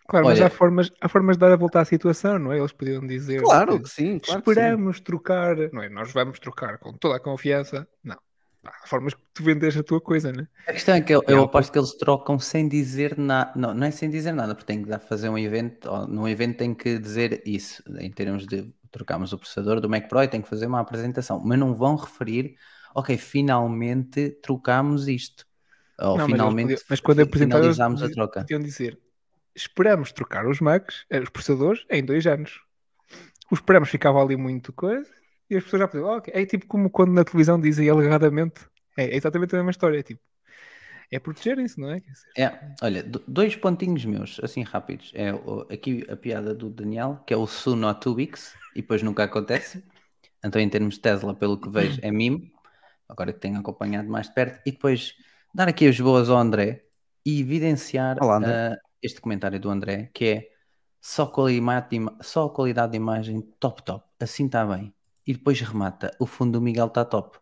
Claro, mas olha- há formas, há formas de dar a volta à situação, não é? Eles podiam dizer Claro que sim, claro que sim. esperamos trocar, não é? Nós vamos trocar com toda a confiança. Não. Pá, formas que tu vendes a tua coisa, né? A questão é que eu, eu há aposto que eles trocam sem dizer nada. Não, não é sem dizer nada, porque tem que dar- fazer um evento. Ou, num evento tem que dizer isso, em termos de trocamos o processador do Mac Pro e tem que fazer uma apresentação. Mas não vão referir, ok, finalmente trocamos isto. Ou Não, mas finalmente podiam- mas quando finalizámos a troca. podiam dizer: esperamos trocar os Macs, eh, os processadores, em dois anos. Os esperamos ficava ali muito coisa e as pessoas já podiam, ok. É tipo como quando na televisão dizem alegadamente. É, é exatamente a mesma história. É tipo, é protegerem-se, não é? É, olha, do- dois pontinhos meus, assim rápidos. É o- aqui a piada do Daniel, que é o soon not two weeks, e depois nunca acontece. Então, em termos de Tesla, pelo que vejo, é mime. Agora que tenho acompanhado mais de perto. E depois dar aqui as boas ao André e evidenciar Olá, André. ah, este comentário do André, que é só qualidade, de só qualidade de imagem top, top. Assim está bem. E depois remata, o fundo do Miguel está top.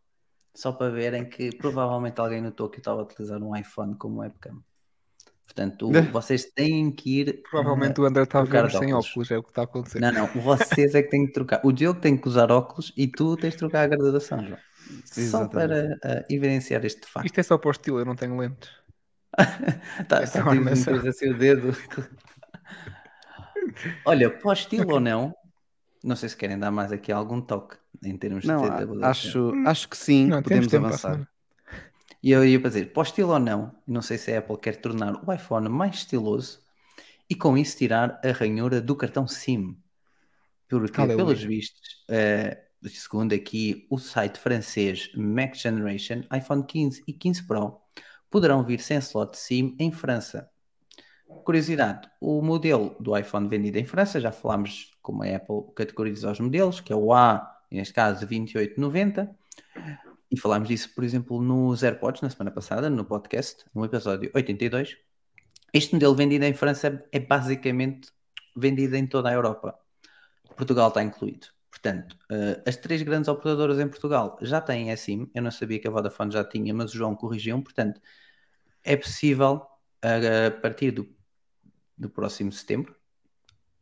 Só para verem que provavelmente alguém notou que eu estava a utilizar um iPhone como webcam. Portanto, vocês têm que ir. provavelmente ah, o André está a ver de sem óculos. óculos, é o que está a acontecer. Não, não, vocês é que têm que trocar. O Diogo tem que usar óculos e tu tens de trocar a graduação, João. Só Exatamente. para ah, evidenciar este facto. Isto é só para o estilo, eu não tenho lentes. Tá, tá, tens- armação. tens assim o dedo. Olha, para o estilo ou não, não sei se querem dar mais aqui algum toque em termos Não, de TWC. acho, acho que sim, Não, temos podemos avançar. E eu ia dizer, para o estilo ou não, não sei se a Apple quer tornar o iPhone mais estiloso e com isso tirar a ranhura do cartão SIM. Porque, Aleluia. pelos vistos, eh, segundo aqui o site francês Mac Generation, iPhone 15 e 15 Pro poderão vir sem slot SIM em França. Curiosidade, o modelo do iPhone vendido em França, já falámos como a Apple categoriza os modelos, que é o A, neste caso 2890, e falámos disso, por exemplo, nos AirPods na semana passada, no podcast, no episódio 82. Este modelo vendido em França é basicamente vendido em toda a Europa. Portugal está incluído. Portanto, eh, as três grandes operadoras em Portugal já têm eSIM. Eu não sabia que a Vodafone já tinha, mas o João corrigiu. Portanto, é possível, a partir do, do próximo setembro,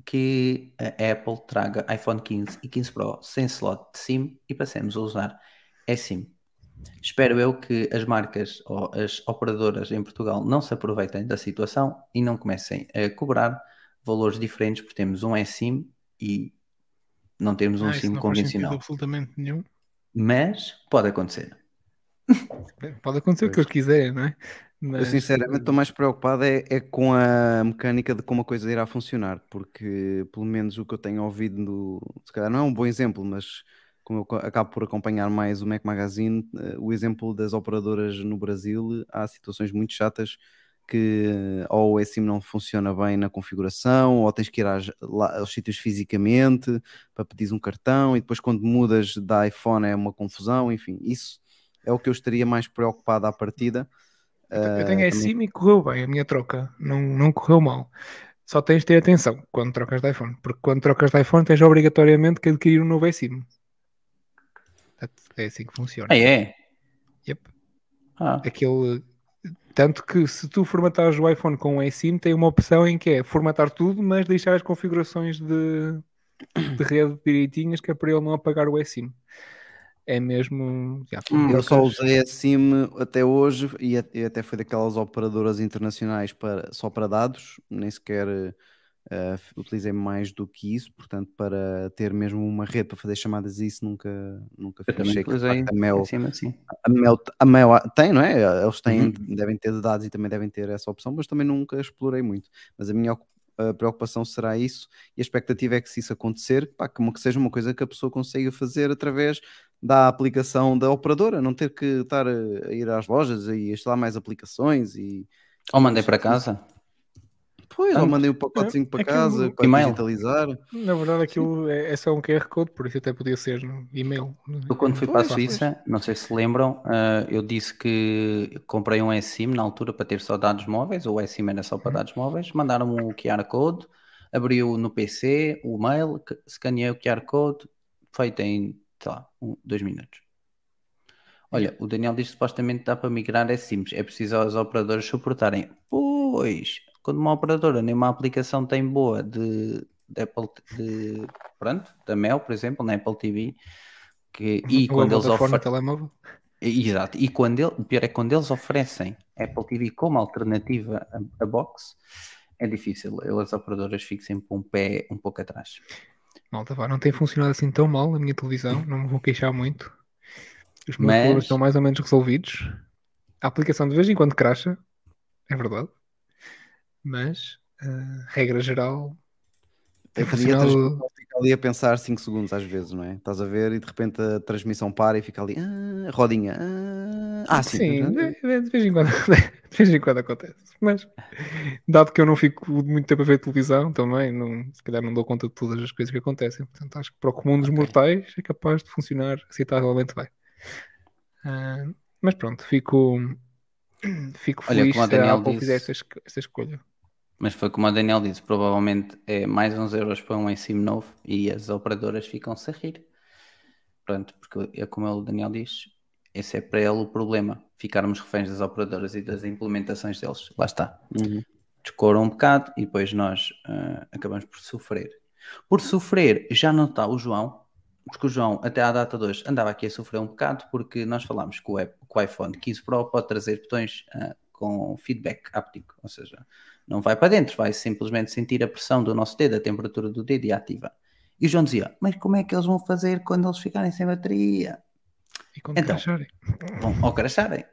que a Apple traga iPhone 15 e 15 Pro sem slot de SIM e passemos a usar eSIM. Espero eu que as marcas ou as operadoras em Portugal não se aproveitem da situação e não comecem a cobrar valores diferentes porque temos um eSIM e não temos um Ah, SIM convencional. absolutamente nenhum. Mas pode acontecer. Pode acontecer o que eles quiserem, não é? Eu Mas, sinceramente estou mais preocupado é, é com a mecânica de como a coisa irá funcionar, porque pelo menos o que eu tenho ouvido, no, se calhar não é um bom exemplo, mas como eu acabo por acompanhar mais o Mac Magazine, eh, o exemplo das operadoras no Brasil, há situações muito chatas que eh, ou o eSIM não funciona bem na configuração, ou tens que ir às- lá- aos sítios fisicamente para pedir um cartão, e depois quando mudas da iPhone é uma confusão, enfim, isso é o que eu estaria mais preocupado à partida. Eu tenho Eh, a também- SIM e correu bem a minha troca. Não, não correu mal. Só tens de ter atenção quando trocas de iPhone. Porque quando trocas de iPhone tens obrigatoriamente que adquirir um novo eSIM. Portanto, É assim que funciona. Ah, é? Yep. Ah, Aquele... Tanto que se tu formatares o iPhone com um eSIM, tem uma opção em que é formatar tudo, mas deixar as configurações de, de rede direitinhas, que é para ele não apagar o eSIM. É mesmo. já, Hum, Eu só usei a SIM até hoje e até foi daquelas operadoras internacionais para, só para dados, nem sequer f- utilizei mais do que isso, portanto, para ter mesmo uma rede para fazer chamadas, isso nunca, nunca eu fiz. também Sei que, de utilizei facto, a Mel, a Mel, a Mel tem, não é? Eles têm, Uhum. devem ter dados e também devem ter essa opção, mas também nunca explorei muito. Mas a minha a preocupação será isso e a expectativa é que se isso acontecer, pá, que, que seja uma coisa que a pessoa consiga fazer através da aplicação da operadora, não ter que estar a, a ir às lojas e instalar mais aplicações e Ou mandei para casa. Depois, ou mandei um pacotezinho para aquilo- casa para e-mail. digitalizar. Na verdade, aquilo é, é só um QR Code, por isso até podia ser no e-mail. Eu quando fui para a Pois, Suíça, não sei se lembram, ah, eu disse que comprei um eSIM na altura para ter só dados móveis, ou o eSIM era só para dados móveis, mandaram-me o QR Code, abriu no PC o mail, escaneei o QR Code, feito em, sei lá, um, dois minutos. Olha, o Daniel diz que supostamente dá para migrar eSIMs, é preciso as operadoras suportarem. Pois, quando uma operadora nem uma aplicação tem boa de, de Apple, de, pronto, da Mel, por exemplo, na Apple TV, que, e Ou a quando eles oferecem telemóvel. Exato. E quando ele, o pior é quando eles oferecem Apple TV como alternativa a, a box, é difícil. As operadoras ficam sempre um pé um pouco atrás. Malta, vá, não tem funcionado assim tão mal na minha televisão, não me vou queixar muito. Os meus Mas- problemas estão mais ou menos resolvidos. A aplicação de vez em quando cracha, é verdade. Mas, ah, regra geral, Eu queria funcionado. fica ali a pensar 5 segundos às vezes, não é? Estás a ver e de repente a transmissão para e fica ali, ah, rodinha, ah, ah sim, Sim, ah, de, de vez em quando, de vez em quando acontece. Mas, dado que eu não fico muito tempo a ver televisão, também, não, se calhar não dou conta de todas as coisas que acontecem. Portanto, acho que para o comum dos Ok. mortais é capaz de funcionar aceitavelmente bem. Ah, mas pronto, fico, fico Olha, feliz se a Apple disse- fizer esta escolha. Mas foi como a Daniel disse, provavelmente é mais uns euros para um eSIM novo e as operadoras ficam-se a rir. Pronto, porque é como o Daniel diz, esse é para ele o problema, ficarmos reféns das operadoras e das implementações deles. Lá está. uhum. Descoram um bocado e depois nós ah, acabamos por sofrer. Por sofrer, já não está o João, porque o João, até à data de hoje, andava aqui a sofrer um bocado, porque nós falámos que o, app- que o iPhone 15 Pro pode trazer botões ah, com feedback áptico, ou seja, não vai para dentro, vai simplesmente sentir a pressão do nosso dedo, a temperatura do dedo e ativa. E o João dizia: Mas como é que eles vão fazer quando eles ficarem sem bateria? E quando Então. crasharem? Bom, ao crasharem.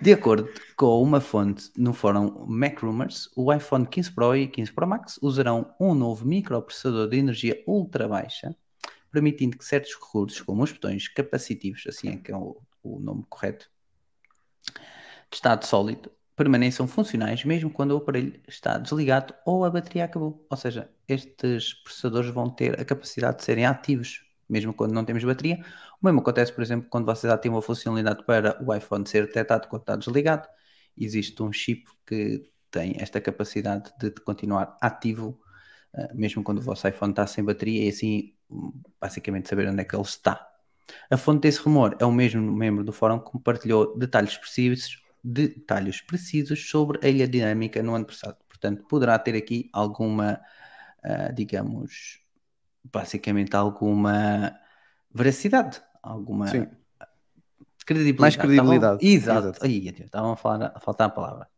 De acordo com uma fonte no fórum Mac Rumors, o iPhone 15 Pro e 15 Pro Max usarão um novo microprocessador de energia ultra baixa, permitindo que certos recursos, como os botões capacitivos, assim é que é o, o nome correto, de estado sólido, permaneçam funcionais mesmo quando o aparelho está desligado ou a bateria acabou. Ou seja, estes processadores vão ter a capacidade de serem ativos mesmo quando não temos bateria. O mesmo acontece, por exemplo, quando vocês ativam a funcionalidade para o iPhone ser detectado quando está desligado. Existe um chip que tem esta capacidade de continuar ativo, eh, mesmo quando o vosso iPhone está sem bateria, e assim, basicamente, saber onde é que ele está. A fonte desse rumor é o mesmo membro do fórum que partilhou detalhes precisos, detalhes precisos sobre a ilha dinâmica no ano passado. Portanto, poderá ter aqui alguma, ah, digamos, basicamente alguma veracidade, alguma Sim. credibilidade. Mais credibilidade. Estavam- Exato. Exato. Aí, estavam a, falar, a faltar a palavra.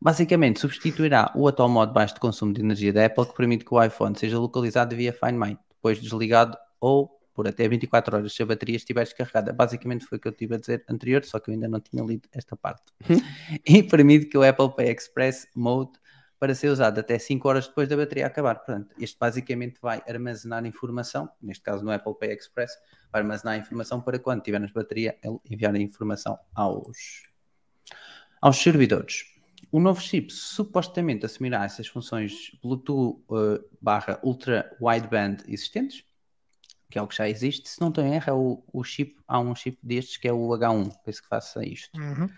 Basicamente, substituirá o atual modo baixo de consumo de energia da Apple que permite que o iPhone seja localizado via Find My, depois desligado ou por até 24 horas se a bateria estiver descarregada. Basicamente foi o que eu tive a dizer anterior, só que eu ainda não tinha lido esta parte. e permite que o Apple Pay Express Mode para ser usado até 5 horas depois da bateria acabar. Portanto, este basicamente vai armazenar informação, neste caso no Apple Pay Express, vai armazenar informação para quando tivermos bateria, ele enviar a informação aos, aos servidores. O novo chip supostamente assumirá essas funções Bluetooth eh, barra Ultra Wideband existentes, que é o que já existe. Se não estou em erro, é o, o chip, há um chip destes que é o H1, penso que faça isto. Uhum.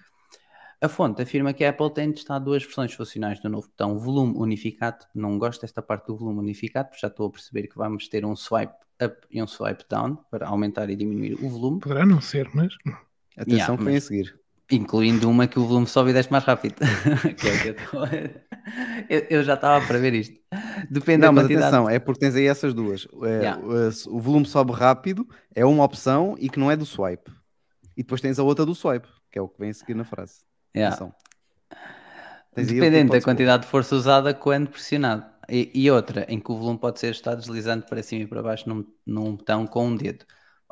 A fonte afirma que a Apple tem testado duas versões funcionais do novo botão volume unificado. Não gosto desta parte do volume unificado, porque já estou a perceber que vamos ter um swipe up e um swipe down para aumentar e diminuir o volume, Poderá não ser, mas Atenção Yeah, que vem a mas- seguir. Incluindo uma que o volume sobe e desce mais rápido. Que é que eu, a- eu, eu já estava para ver isto. Depende Não, da mas quantidade. atenção, é porque tens aí essas duas. É, Yeah. o, o volume sobe rápido é uma opção e que não é do swipe. E depois tens a outra do swipe, que é o que vem a seguir na frase. Yeah. Dependendo da quantidade de força usada quando pressionado. E, e outra, em que o volume pode ser ajustado deslizando para cima e para baixo num, num botão com um dedo.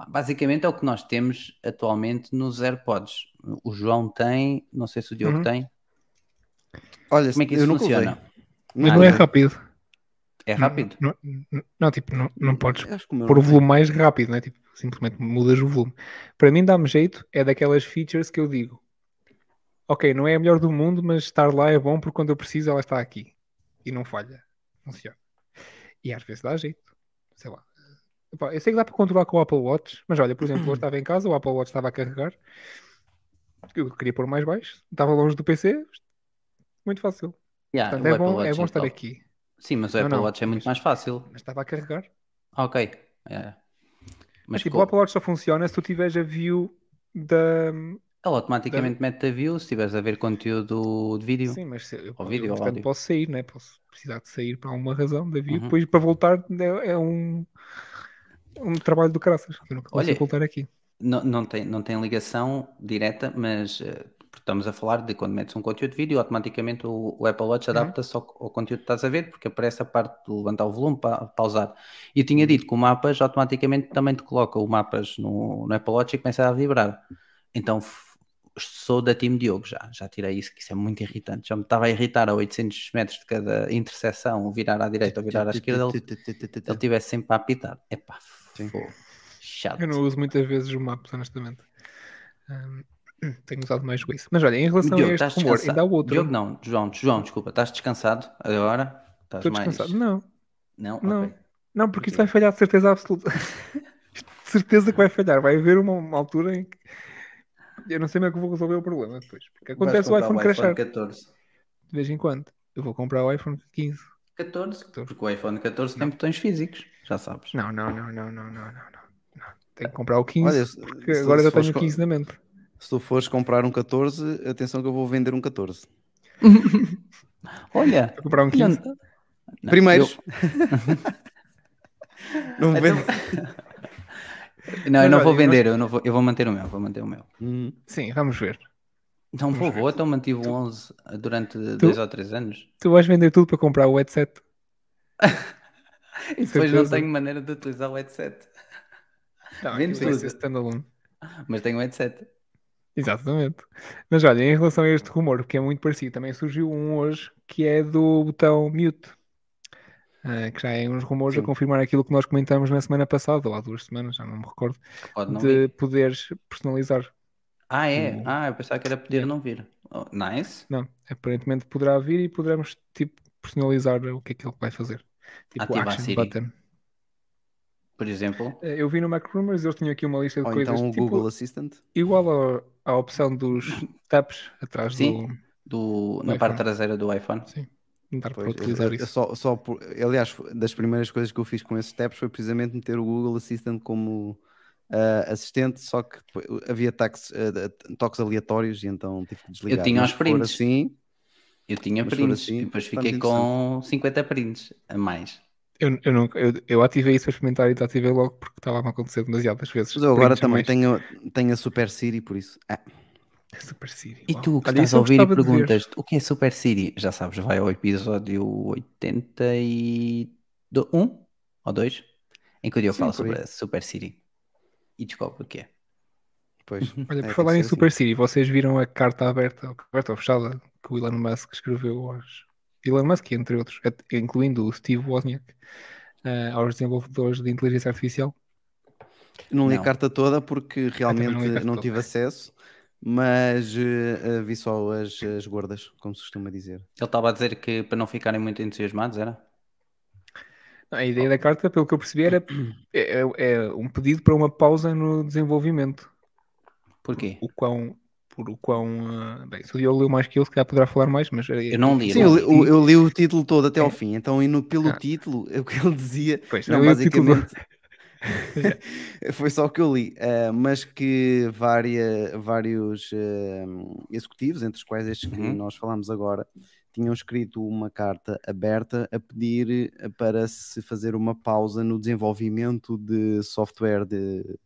Basicamente é o que nós temos atualmente nos AirPods. O João tem, não sei se o Diogo Uhum. tem. Olha, Como é que isso funciona? usei. mas Ah, não é rápido. É rápido? Não, não, não, tipo, não, não podes pôr o tem. volume mais rápido, né? Tipo, simplesmente mudas o volume. Para mim dá-me jeito, é daquelas features que eu digo. Ok, não é a melhor do mundo, mas estar lá é bom porque quando eu preciso ela está aqui. E não falha. Funciona. E às vezes dá jeito. Sei lá. Epá, eu sei que dá para controlar com o Apple Watch, mas olha, por exemplo, hoje estava em casa, o Apple Watch estava a carregar. Eu queria pôr mais baixo, estava longe do PC. Muito fácil. Yeah, Portanto, é bom, é bom estar top. aqui. Sim, mas o Não, Apple não, Watch é muito mas- mais fácil. Mas estava a carregar. Ok. É. Mas Mas tipo, o Apple Watch só funciona se tu tiveres a view da. ele automaticamente mete a view se estiveres a ver conteúdo de vídeo. Sim, mas se, eu, Ao vídeo, eu, portanto, áudio. posso sair, né? Posso precisar de sair para alguma razão da view. Uhum. Depois para voltar é, é um, um trabalho do caraças. que Eu nunca Olha, voltar aqui. não, não, tem, não tem ligação direta, mas porque estamos a falar de quando metes um conteúdo de vídeo, automaticamente o, o Apple Watch Uhum. adapta-se ao, ao conteúdo que estás a ver, porque aparece a parte de levantar o volume para pausar. E eu tinha dito que o mapas automaticamente também te coloca o mapas no, no Apple Watch e começa a vibrar. Então sou da Team Diogo já, já tirei isso, que isso é muito irritante. Já me estava a irritar a 800 metros de cada interseção, virar à direita ou virar à esquerda, ele, ele tivesse sempre a apitar. Epá, Sim. chato. Eu não uso muitas vezes o Maps, honestamente. Ahm, tenho usado mais o Waze. Mas olha, em relação Diogo, a este rumor, ainda há outro. Diogo, não, João, João, desculpa, estás descansado agora? Estás Estou mais... descansado. Não, Não? Não. Ok. não, porque isto vai falhar de certeza absoluta. de certeza que vai falhar. Vai haver uma, uma altura em que eu não sei como é que vou resolver o problema depois. Porque acontece o iPhone comprar crashar 14. de vez em quando. Eu vou comprar o iPhone 15. 14? Porque o iPhone 14 tem botões físicos, já sabes. Não, não, não, não, não, não, não, não. não. Tenho que comprar o 15 Olha, se- porque se- agora se já fores tenho o co- 15 na mente. Se tu fores comprar um 14, atenção que eu vou vender um 14. Olha, Vou comprar um 15. não- não, Primeiros. não eu- vende. Não, eu não vou eu vender, eu, não vou, eu vou manter o meu, vou manter o meu. Hum. Sim, vamos ver. Não vou, vou, então mantive o 11 durante 2 ou 3 anos. Tu vais vender tudo para comprar o headset. E depois não tenho maneira de utilizar o headset. Não, vai tudo. standalone. Mas tenho o headset. Exatamente. Mas olha, em relação a este rumor, que é muito parecido, também surgiu um hoje que é do botão mute. Ah, que já é uns rumores a Sim. confirmar aquilo que nós comentamos na semana passada, ou há duas semanas, já não me recordo, Pode não de vir. poderes personalizar. Ah, é? Ah, eu pensava que era poder não vir. Oh, nice. Não, aparentemente poderá vir e poderemos tipo personalizar o que é que ele vai fazer. Tipo Ativar a action Siri. button. Por exemplo. Eh, Eu vi no Mac Rumors, eles tinham aqui uma lista de Ou coisas então o tipo, Google Assistant. igual à opção dos taps atrás Sim. do. Do, na iPhone. parte traseira do iPhone. Sim, não dá para utilizar eu- eu isso. só, só por- aliás, das primeiras coisas que eu fiz com esses tabs foi precisamente meter o Google Assistant como ah, assistente, só que depois havia taques, ah, toques aleatórios e então tive que desligar. tinha Mas os prints. Assim, Eu tinha prints assim, e depois fiquei com 50 prints a mais. Eu, eu, nunca- eu, eu ativei isso para experimentar e desativei logo porque estava a acontecer demasiadas vezes. mas eu agora também mais. tenho, tenho a Super Siri, por isso. Ah, Super Siri. E tu que Olha, estás a eu ouvir e perguntas o que é Super Siri? Já sabes, vai ao episódio 81 ou 2 em que o Diogo fala sobre a Super Siri e descobre o que é. pois. Olha, É, por falar em ser Super Siri, vocês viram a carta aberta, aberta ou fechada que o Elon Musk escreveu aos. Elon Musk, entre outros, at- incluindo o Steve Wozniak, eh, aos desenvolvedores de inteligência artificial. Não li Não. a carta toda porque realmente não não, carta toda. tive acesso, mas eh, vi só as, as gordas, como se costuma dizer. Ele estava a dizer que para não ficarem muito entusiasmados, era? A ideia da carta, pelo que eu percebi, era é, é- é um pedido para uma pausa no desenvolvimento. Porquê? O quão. Por o quão. ah, bem, se o Diogo leu mais que ele, se calhar poderá falar mais, mas. Eu não li, Sim, não eu, li- o- eu li o título todo até ao É. fim, então indo pelo Ah. título, o que ele dizia, Pois, não, basicamente foi só o que eu li, eh, mas que vária, vários eh, executivos, entre os quais estes que Uhum. nós falamos agora, tinham escrito uma carta aberta a pedir eh, para se fazer uma pausa no desenvolvimento de software de,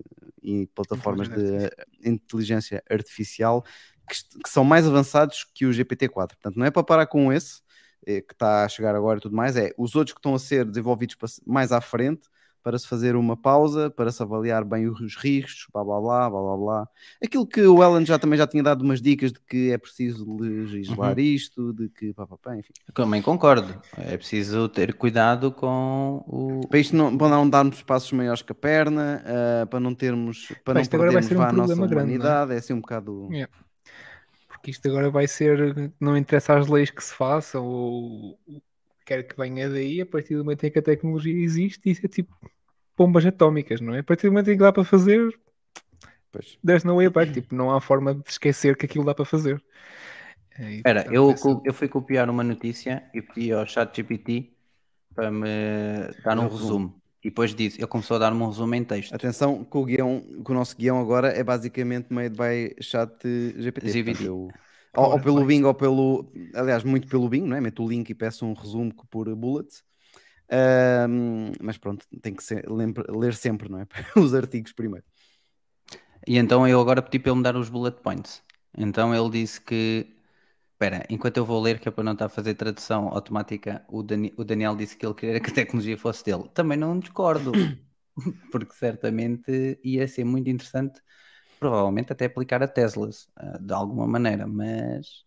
e plataformas de inteligência artificial que, que são mais avançados que o GPT-4. Portanto, não é para parar com esse, eh, que está a chegar agora e tudo mais, é os outros que estão a ser desenvolvidos mais à frente, para se fazer uma pausa, para se avaliar bem os riscos, blá blá blá, blá blá blá. Aquilo que o Ellen já também já tinha dado umas dicas de que é preciso legislar Uhum. isto, de que pá, pá, pá, enfim. Também concordo. É preciso ter cuidado com o. Para isto não, para não darmos passos maiores que a perna, ah, para não termos, para Pá, não perdermos um vá, a nossa grande, é? humanidade, é assim um bocado. Yeah. Porque isto agora vai ser. Não interessa as leis que se façam ou o que quer que venha daí, a partir do momento em que a tecnologia existe, isso é tipo bombas atómicas, não é? A partir do momento em que dá para fazer, Pois. there's no way back. Tipo, não há forma de esquecer que aquilo dá para fazer. É, e, Espera, portanto, eu, essa- eu fui copiar uma notícia e pedi ao ChatGPT para me dar um Um resumo. resumo. E depois disse, ele começou a dar-me um resumo em texto. Atenção que o guião, que o nosso guião agora é basicamente made by chat GPT. GPT. Eu- ou, ou pelo Bing ou pelo, aliás, muito pelo Bing, não é? Meto o link e peço um resumo por bullets. Ahm, mas pronto, tem que ser, lempre- ler sempre, não é? Os artigos primeiro. E então eu agora pedi para ele me dar os bullet points. Então ele disse que. Espera, enquanto eu vou ler, que é para não estar a fazer tradução automática, o, Dani- o Daniel disse que ele queria que a tecnologia fosse dele. Também não discordo, porque certamente ia ser muito interessante, provavelmente até aplicar a Teslas, ah, de alguma maneira, mas.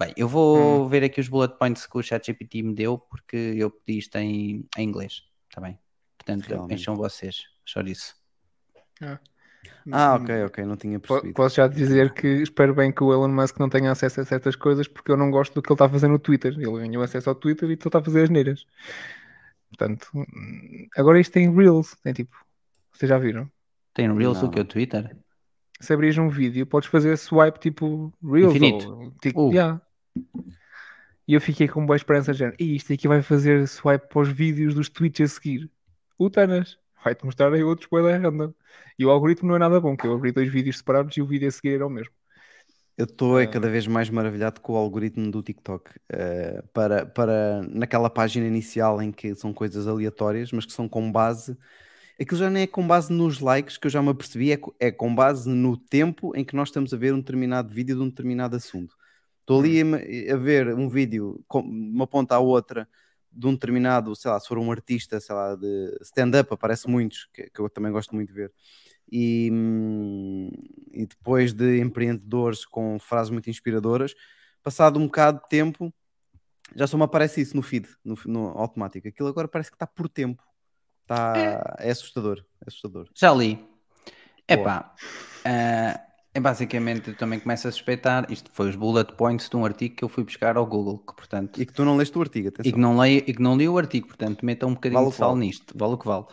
Bem, eu vou ver aqui os bullet points que o ChatGPT me deu, porque eu pedi isto em, em inglês, está bem? Portanto, Realmente. encham vocês, só isso. Ah, ok, ok, não tinha percebido. Posso já dizer que espero bem que o Elon Musk não tenha acesso a certas coisas porque eu não gosto do que ele está a fazer no Twitter. Ele ganhou acesso ao Twitter e está a fazer as neiras. Portanto, hum, agora isto tem Reels. Tem tipo, vocês já viram? Tem Reels Não. do que o Twitter? Se abris um vídeo, podes fazer swipe tipo Reels. Infinito. Ou, tic- Uh. yeah. E eu fiquei com boa esperança. E isto aqui vai fazer swipe para os vídeos dos tweets a seguir. O Tanas vai-te mostrar aí outros spoiler random. E o algoritmo não é nada bom, que eu abri dois vídeos separados e o vídeo a seguir era o mesmo. Eu estou é cada vez mais maravilhado com o algoritmo do TikTok. eh, para, para naquela página inicial em que são coisas aleatórias, mas que são com base. Aquilo já nem é com base nos likes, que eu já me apercebi, é, é com base no tempo em que nós estamos a ver um determinado vídeo de um determinado assunto. Estou ali a, a ver um vídeo, com uma ponta à outra, de um determinado, sei lá, se for um artista, sei lá, de stand-up, aparece muitos, que, que eu também gosto muito de ver. E, hum, e depois de empreendedores com frases muito inspiradoras, passado um bocado de tempo, já só me aparece isso no feed, no, no automático. Aquilo agora parece que está por tempo. Está, é. assustador, é assustador. Já li. Epá, ah, é basicamente, eu também começo a suspeitar, isto foi os bullet points de um artigo que eu fui buscar ao Google, que portanto, E que tu não leste o artigo, e atenção. que não leio, e que não li o artigo, portanto, metam um bocadinho Vale de sal vale. nisto, vale o que vale.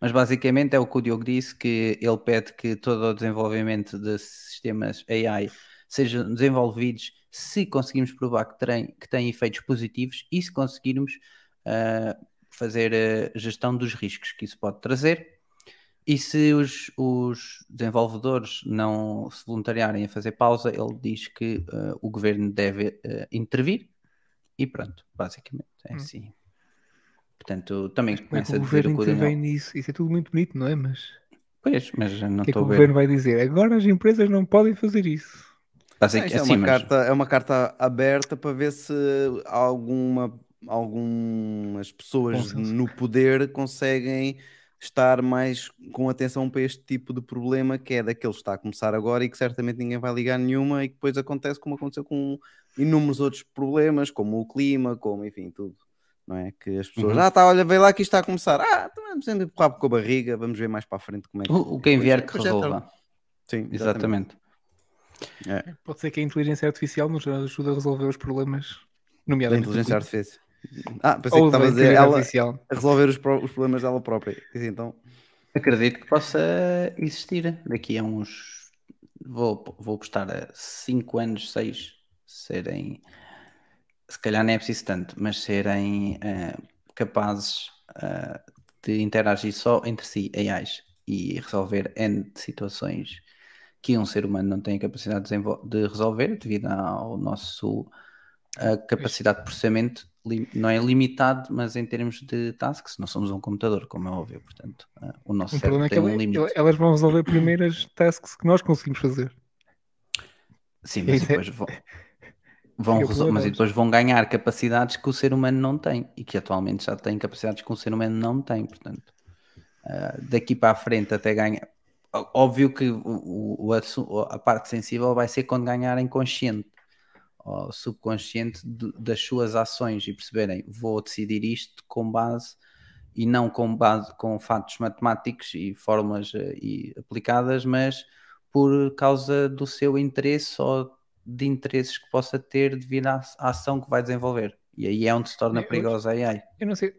Mas basicamente é o que o Diogo disse, que ele pede que todo o desenvolvimento de sistemas AI sejam desenvolvidos se conseguirmos provar que têm, que têm efeitos positivos e se conseguirmos ah, fazer a gestão dos riscos que isso pode trazer. E se os, os desenvolvedores não se voluntariarem a fazer pausa, ele diz que ah, o governo deve ah, intervir e pronto, basicamente é Hum. assim. Portanto, também Como é que começa a o dizer o que o Daniel... nisso? Isso é tudo muito bonito, não é? Mas Pois, mas não o que é que estou o a ver. governo vai dizer? Agora as empresas não podem fazer isso. Ah, é, assim, uma mas- carta, é uma carta aberta para ver se alguma, algumas pessoas Consenso. no poder conseguem estar mais com atenção para este tipo de problema que é daqueles que está a começar agora e que certamente ninguém vai ligar nenhuma e que depois acontece como aconteceu com inúmeros outros problemas, como o clima, como enfim, tudo. Não é? Que as pessoas, Uhum. ah, tá, olha, vem lá que isto está a começar. Ah, então vamos sempre empurrar com a barriga, vamos ver mais para a frente como é que. O, o quem vier que é tarde. resolva. Sim, Exatamente. Pode ser que a inteligência artificial nos ajude a resolver os problemas, Da nomeadamente. do inteligência artificial. Ah, pensei que Ou estava da a dizer ela artificial. a resolver os, pro- os problemas dela própria. Então, Acredito que possa existir daqui a uns. Vou, vou postar a 5 anos, 6 serem. Se calhar nem é preciso tanto, mas serem eh, capazes eh, de interagir só entre si, AIs, e resolver N situações que um ser humano não tem a capacidade de, de resolver devido ao nosso a capacidade de processamento não é limitado, mas em termos de tasks, não somos um computador, como é óbvio, portanto, ah, o nosso O cérebro problema é que tem um ele- limite. elas vão resolver primeiro as tasks que nós conseguimos fazer. Sim, mas Isso é- depois vão, vão Fica resol- mas problemático. depois vão ganhar capacidades que o ser humano não tem e que atualmente já tem capacidades que o ser humano não tem, portanto, ah, daqui para a frente até ganhar. Óbvio que o, o- a parte sensível vai ser quando ganharem consciente ou subconsciente de- das suas ações e perceberem vou decidir isto com base e não com base com fatos matemáticos e fórmulas eh, e aplicadas, mas por causa do seu interesse ou de interesses que possa ter devido à, ação que vai desenvolver. E aí é onde se torna Eu- perigosa a AI. Eu não sei,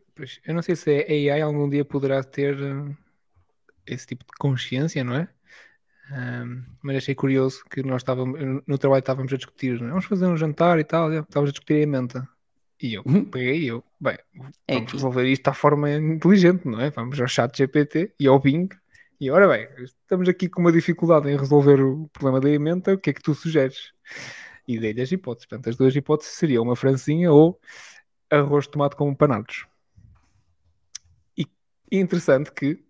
eu não sei se a AI algum dia poderá ter eh, esse tipo de consciência, não é? Ahm, mas achei curioso que nós estávamos no trabalho estávamos a discutir, não é? vamos fazer um jantar e tal, e estávamos a discutir a menta. E eu Uhum. peguei eu, bem, É vamos que- resolver isto à forma inteligente, não é? Vamos ao chat GPT e ao Bing e ora bem, estamos aqui com uma dificuldade em resolver o problema da emenda, o que é que tu sugeres? E dei-lhe as hipóteses. Portanto, as duas hipóteses seriam uma francinha ou arroz de tomate com panados. E e interessante que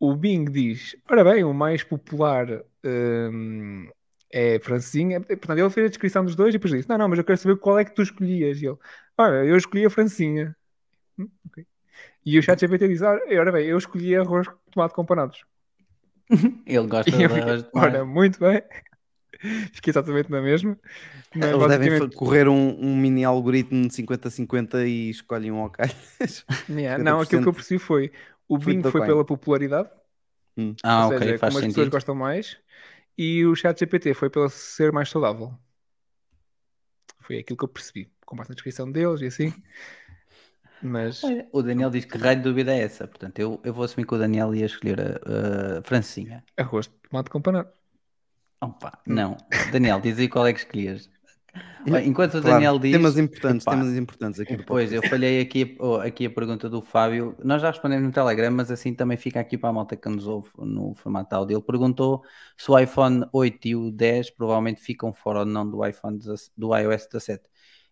O Bing diz: Ora bem, o mais popular hum, é Francinha. Portanto, ele fez a descrição dos dois e depois disse: Não, não, mas eu quero saber qual é que tu escolhias. E ele: Ora, eu escolhi a Francinha. Hum, ok. E o ChatGPT diz: Ora, ora bem, eu escolhi arroz de tomate com panados. Ele gosta de arroz de fiquei, Ora, tomate. muito bem. Fiquei exatamente na mesma. Mas Eles devem basicamente- fa- correr um, um mini algoritmo de 50-50 e escolhem um ao calhas. Yeah, não, aquilo que eu percebi foi: o Bing foi coin. pela popularidade. Ah, ou ok, seja, faz como as pessoas gostam mais. E o chat GPT foi pelo ser mais saudável. Foi aquilo que eu percebi, com base na descrição deles e assim. Mas Olha, O Daniel diz que raio de dúvida é essa. Portanto, eu, eu vou assumir que o Daniel ia escolher a, a Francinha. arroz de tomate com panado. Opa, não. Daniel, diz aí qual é que escolhias. Olha, enquanto o Claro, Daniel diz. temas importantes, epá, temas importantes aqui Pois, eu falhei aqui, oh, aqui a pergunta do Fábio. Nós já respondemos no Telegram, mas assim também fica aqui para a malta que nos ouve no formato áudio. Ele perguntou se o iPhone 8 e o 10 provavelmente ficam fora ou não do iPhone 17 do iOS 17.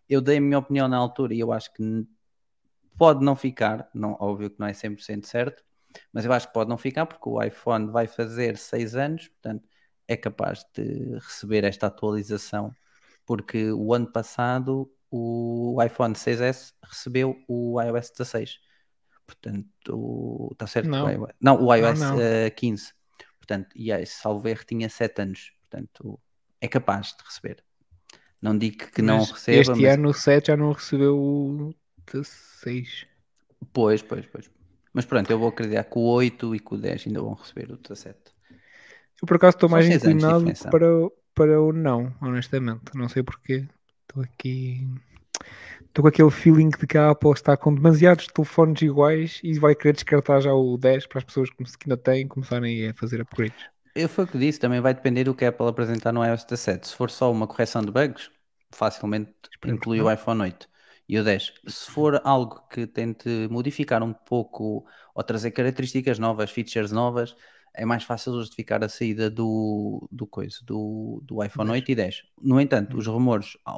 Eu dei a minha opinião na altura e eu acho que pode não ficar, não, óbvio que não é 100% certo, mas eu acho que pode não ficar porque o iPhone vai fazer 6 anos, portanto é capaz de receber esta atualização porque o ano passado o iPhone 6S recebeu o iOS 16. Portanto, está certo? Não. O iOS, não, o iOS não. eh, 15. Portanto, e aí, salvo erro, tinha 7 anos. Portanto, é capaz de receber. Não digo que não Mas receba, Este mas ano o 7 já não recebeu o 16. pois, pois, pois. Mas pronto, eu vou acreditar que o 8 e que o 10 ainda vão receber o 17. Eu por acaso estou mais inclinado para, para o não, honestamente. Não sei porquê. Estou aqui. Estou com aquele feeling de que a Apple está com demasiados telefones iguais e vai querer descartar já o 10 para as pessoas que ainda têm começarem a fazer upgrades. Eu foi o que disse, também vai depender do que a Apple apresentar no iOS 17. Se for só uma correção de bugs, facilmente Esperemos inclui o iPhone 8 e o 10. Se for algo que tente modificar um pouco ou trazer características novas, features novas, é mais fácil justificar a saída do, do, coisa, do, do iPhone 8 e 10. No entanto, os rumores há,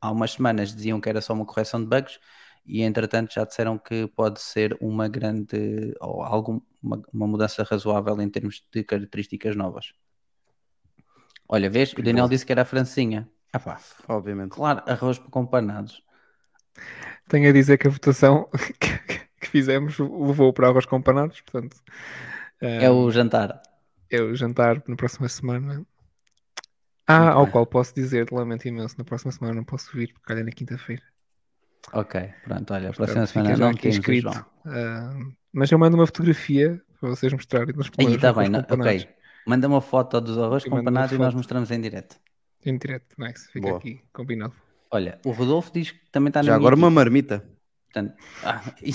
há umas semanas diziam que era só uma correção de bugs e entretanto já disseram que pode ser uma grande ou algum, uma, mudança razoável em termos de características novas. Olha, vês? O Daniel disse que era a Francinha. Ah pá, Obviamente. claro, arroz com panados. Tenho a dizer que a votação que, que fizemos levou para arroz com panados, portanto. É o jantar. é o jantar na próxima semana. Ah, Muito ao qual posso dizer, lamento imenso, na próxima semana não posso vir, porque calha na quinta-feira. Ok, pronto, olha, a Portanto, próxima semana não aqui temos o escrito. João. Ah, mas eu mando uma fotografia para vocês mostrarem. Nos Aí está bem, não- ok. Manda uma foto dos arroz Eu com uma e nós mostramos em direto. Em direto, nice. Fica Boa. aqui combinado. Olha, o Rodolfo diz que também está na Já agora uma equipa, marmita. portanto, ah, e,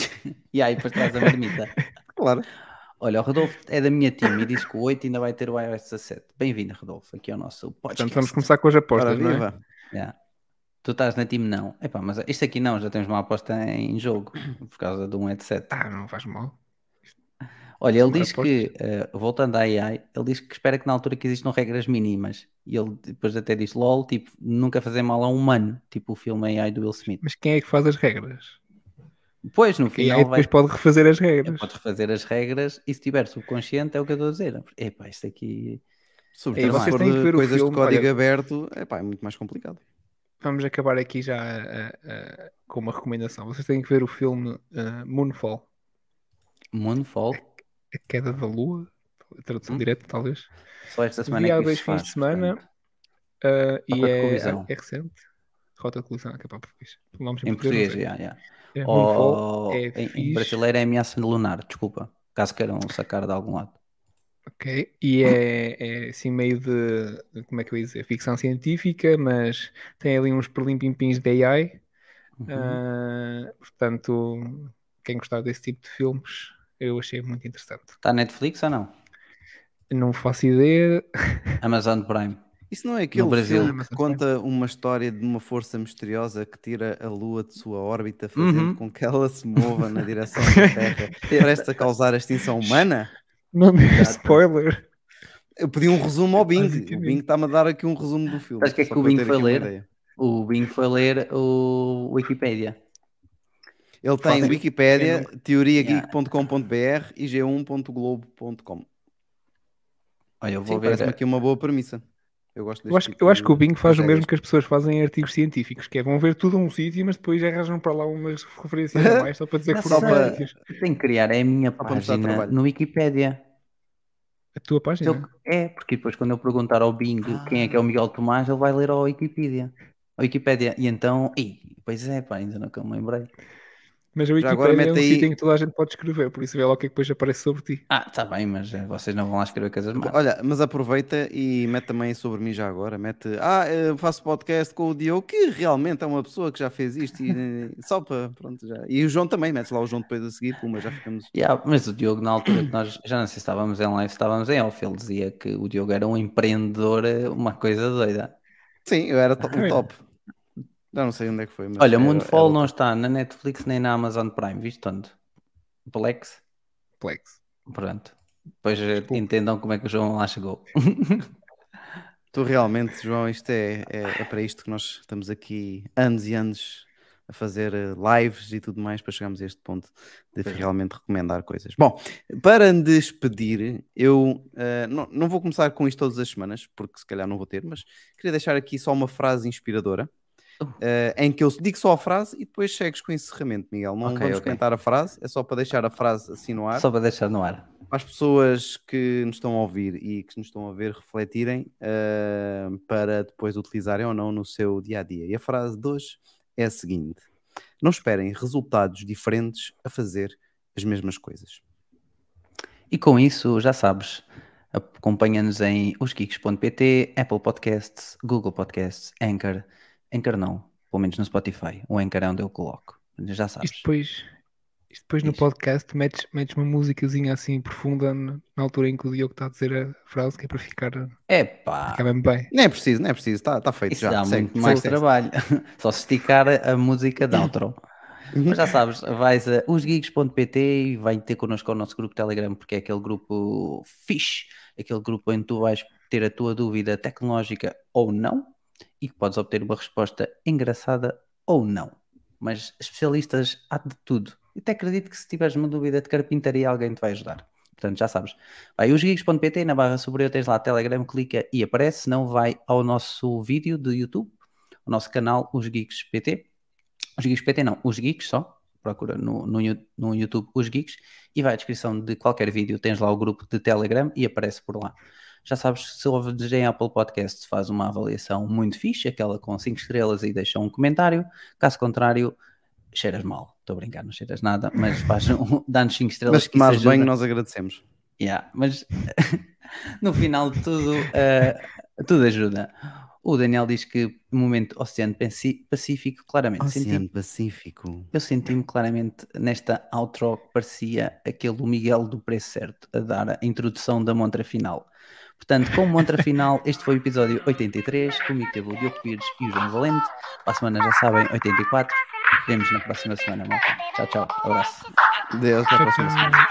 e aí depois traz a marmita. Claro. Olha, o Rodolfo é da minha team e diz que o 8 ainda vai ter o iOS 17. Bem-vindo, Rodolfo, aqui ao nosso podcast. Portanto, vamos começar com as apostas, Ora, não é? viva. Yeah. Tu estás na team não. Epá, mas isto aqui não, já temos uma aposta em jogo por causa de um headset. Ah, não faz mal. Olha, ele diz que, eh, voltando à AI, ele diz que espera que na altura que existam regras mínimas. E ele depois até diz, lol, tipo, nunca fazer mal a um humano, tipo o filme AI do Will Smith. Mas quem é que faz as regras? Depois, no E aí final, vai, depois pode refazer as regras. pode refazer as regras e se estiver subconsciente, é o que eu estou a dizer. Epá, isto aqui... Sobretudo vocês têm que ver coisas filme, de código olha- aberto, epá, é muito mais complicado. Vamos acabar aqui já ah, ah, com uma recomendação. Vocês têm que ver o filme ah, Moonfall, Moonfall, A Queda da Lua, a tradução Hum? direta, talvez. só esta semana Vi é há que dois fins de semana e é, é recente. Rota de colisão, que é para português. Em português, já, já. É, Ou é em, em brasileiro é ameaça lunar, desculpa, caso queiram sacar de algum lado. Ok, e é, é assim meio de, como é que eu ia dizer, ficção científica, mas tem ali uns perlimpimpins de AI, Uhum. ah, portanto, quem gostar desse tipo de filmes, eu achei muito interessante. Está Netflix ou não? Não faço ideia, Amazon Prime. Isso não é aquele Brasil. filme que conta uma história de uma força misteriosa que tira a Lua de sua órbita, fazendo Uhum. com que ela se mova na direção da Terra, prestes a causar a extinção humana? não dê Exato. spoiler. Eu pedi um resumo ao Bing. O. Bing está-me a dar aqui um resumo do filme. Sabes o que é que o Bing foi ler? O Bing foi ler o Wikipedia. Ele tem Fácil. Wikipédia, Quem teoriageek.com.br e g1.globo.com. Olha, eu vou Sim, ver. parece-me aqui uma boa premissa. Eu gosto Eu acho, deste eu acho que o tipo Bing faz o mesmo que as pessoas fazem em artigos científicos, que é vão ver tudo a um sítio, mas depois arranjam para lá umas referências a mais, só para dizer que Não foram sítios. Eu tenho que criar é a minha página trabalho. no Wikipédia. A tua página? eu- É, porque depois quando eu perguntar ao Bing quem é que é Ah. o Miguel Tomás, ele vai ler ao Wikipedia. A Wikipédia. E então, ih, pois é, pá, ainda nunca me lembrei. Mas a Já agora Wikipedia é um mete aí- sítio em que toda a gente pode escrever, por isso vê lá o que é que depois aparece sobre ti. Ah, tá bem, mas eh, vocês não vão lá escrever coisas más. Olha, mas aproveita e mete também sobre mim já agora. Mete, ah, eu faço podcast com o Diogo, que realmente é uma pessoa que já fez isto e eh, só para, pronto, já. E o João também, metes lá o João depois a seguir, puma, já ficamos. Yeah, mas o Diogo, na altura que nós, já não sei se estávamos em live, estávamos em off, ele dizia que o Diogo era um empreendedor, eh, uma coisa doida. Sim, eu era to- um top. Já não sei onde é que foi. Mas Olha, era- Moonfall era- não está na Netflix nem na Amazon Prime, viste onde? Plex? Plex. Pronto. Depois eh, Desculpa. entendam como é que o João lá chegou. Tu realmente, João, isto é, é, é para isto que nós estamos aqui anos e anos a fazer eh, lives e tudo mais para chegarmos a este ponto de Pois é. realmente recomendar coisas. Bom, para me despedir, eu eh, não, não vou começar com isto todas as semanas, porque se calhar não vou ter, mas queria deixar aqui só uma frase inspiradora. Eh, em que eu digo só a frase e depois segues com o encerramento, Miguel. Não Ok, vamos ok. comentar a frase, é só para deixar a frase assim no ar Só para deixar no ar. para as pessoas que nos estão a ouvir e que nos estão a ver refletirem eh, para depois utilizarem ou não no seu dia a dia. E a frase de hoje é a seguinte: Não esperem resultados diferentes a fazer as mesmas coisas. E com isso, já sabes, acompanha-nos em osgeeks.pt, Apple Podcasts, Google Podcasts, Anchor. Anchor não, pelo menos no Spotify. O Anchor é onde eu coloco. Já sabes. Isto depois, isto depois no podcast metes, metes uma musicazinha assim profunda na altura em que o Diogo está a dizer a frase, que é para ficar, Epá, ficar bem bem. Nem é preciso, não é preciso, está tá feito isso já. dá segue, muito mais trabalho. Só se esticar a música de outro. Mas já sabes, vais a osgeeks.pt e vai ter connosco o nosso grupo Telegram, porque é aquele grupo fixe, aquele grupo onde tu vais ter a tua dúvida tecnológica ou não, e que podes obter uma resposta engraçada ou não. Mas especialistas há de tudo. E até acredito que se tiveres uma dúvida de carpintaria, alguém te vai ajudar. Portanto, já sabes. Vai osgeeks.pt, na barra superior tens lá Telegram, clica e aparece, senão vai ao nosso vídeo de YouTube, o nosso canal Os Geeks. Os não, Os só. Procura no, no, no YouTube Os e vai à descrição de qualquer vídeo, tens lá o grupo de Telegram e aparece por lá. Já sabes, se ouves em Apple Podcasts, faz uma avaliação muito fixe, aquela com 5 estrelas e deixa um comentário. Caso contrário, cheiras mal. Estou a brincar, não cheiras nada, mas faz um, dá-nos 5 estrelas. Mas que tomares bem, nós agradecemos. Yeah, mas no final de tudo, eh, tudo ajuda. O Daniel diz que momento Oceano Pacífico, claramente, Oceano Pacífico. eu senti-me claramente nesta outro que parecia aquele Miguel do Preço Certo a dar a introdução da montra final. Portanto, como montra final, este foi o episódio 83. Comigo teve o Diogo Pires e o João Valente. Para a semana, já sabem, 84. Vemos na próxima semana, malta. Tchau, tchau. Abraço. Deus, até a próxima semana.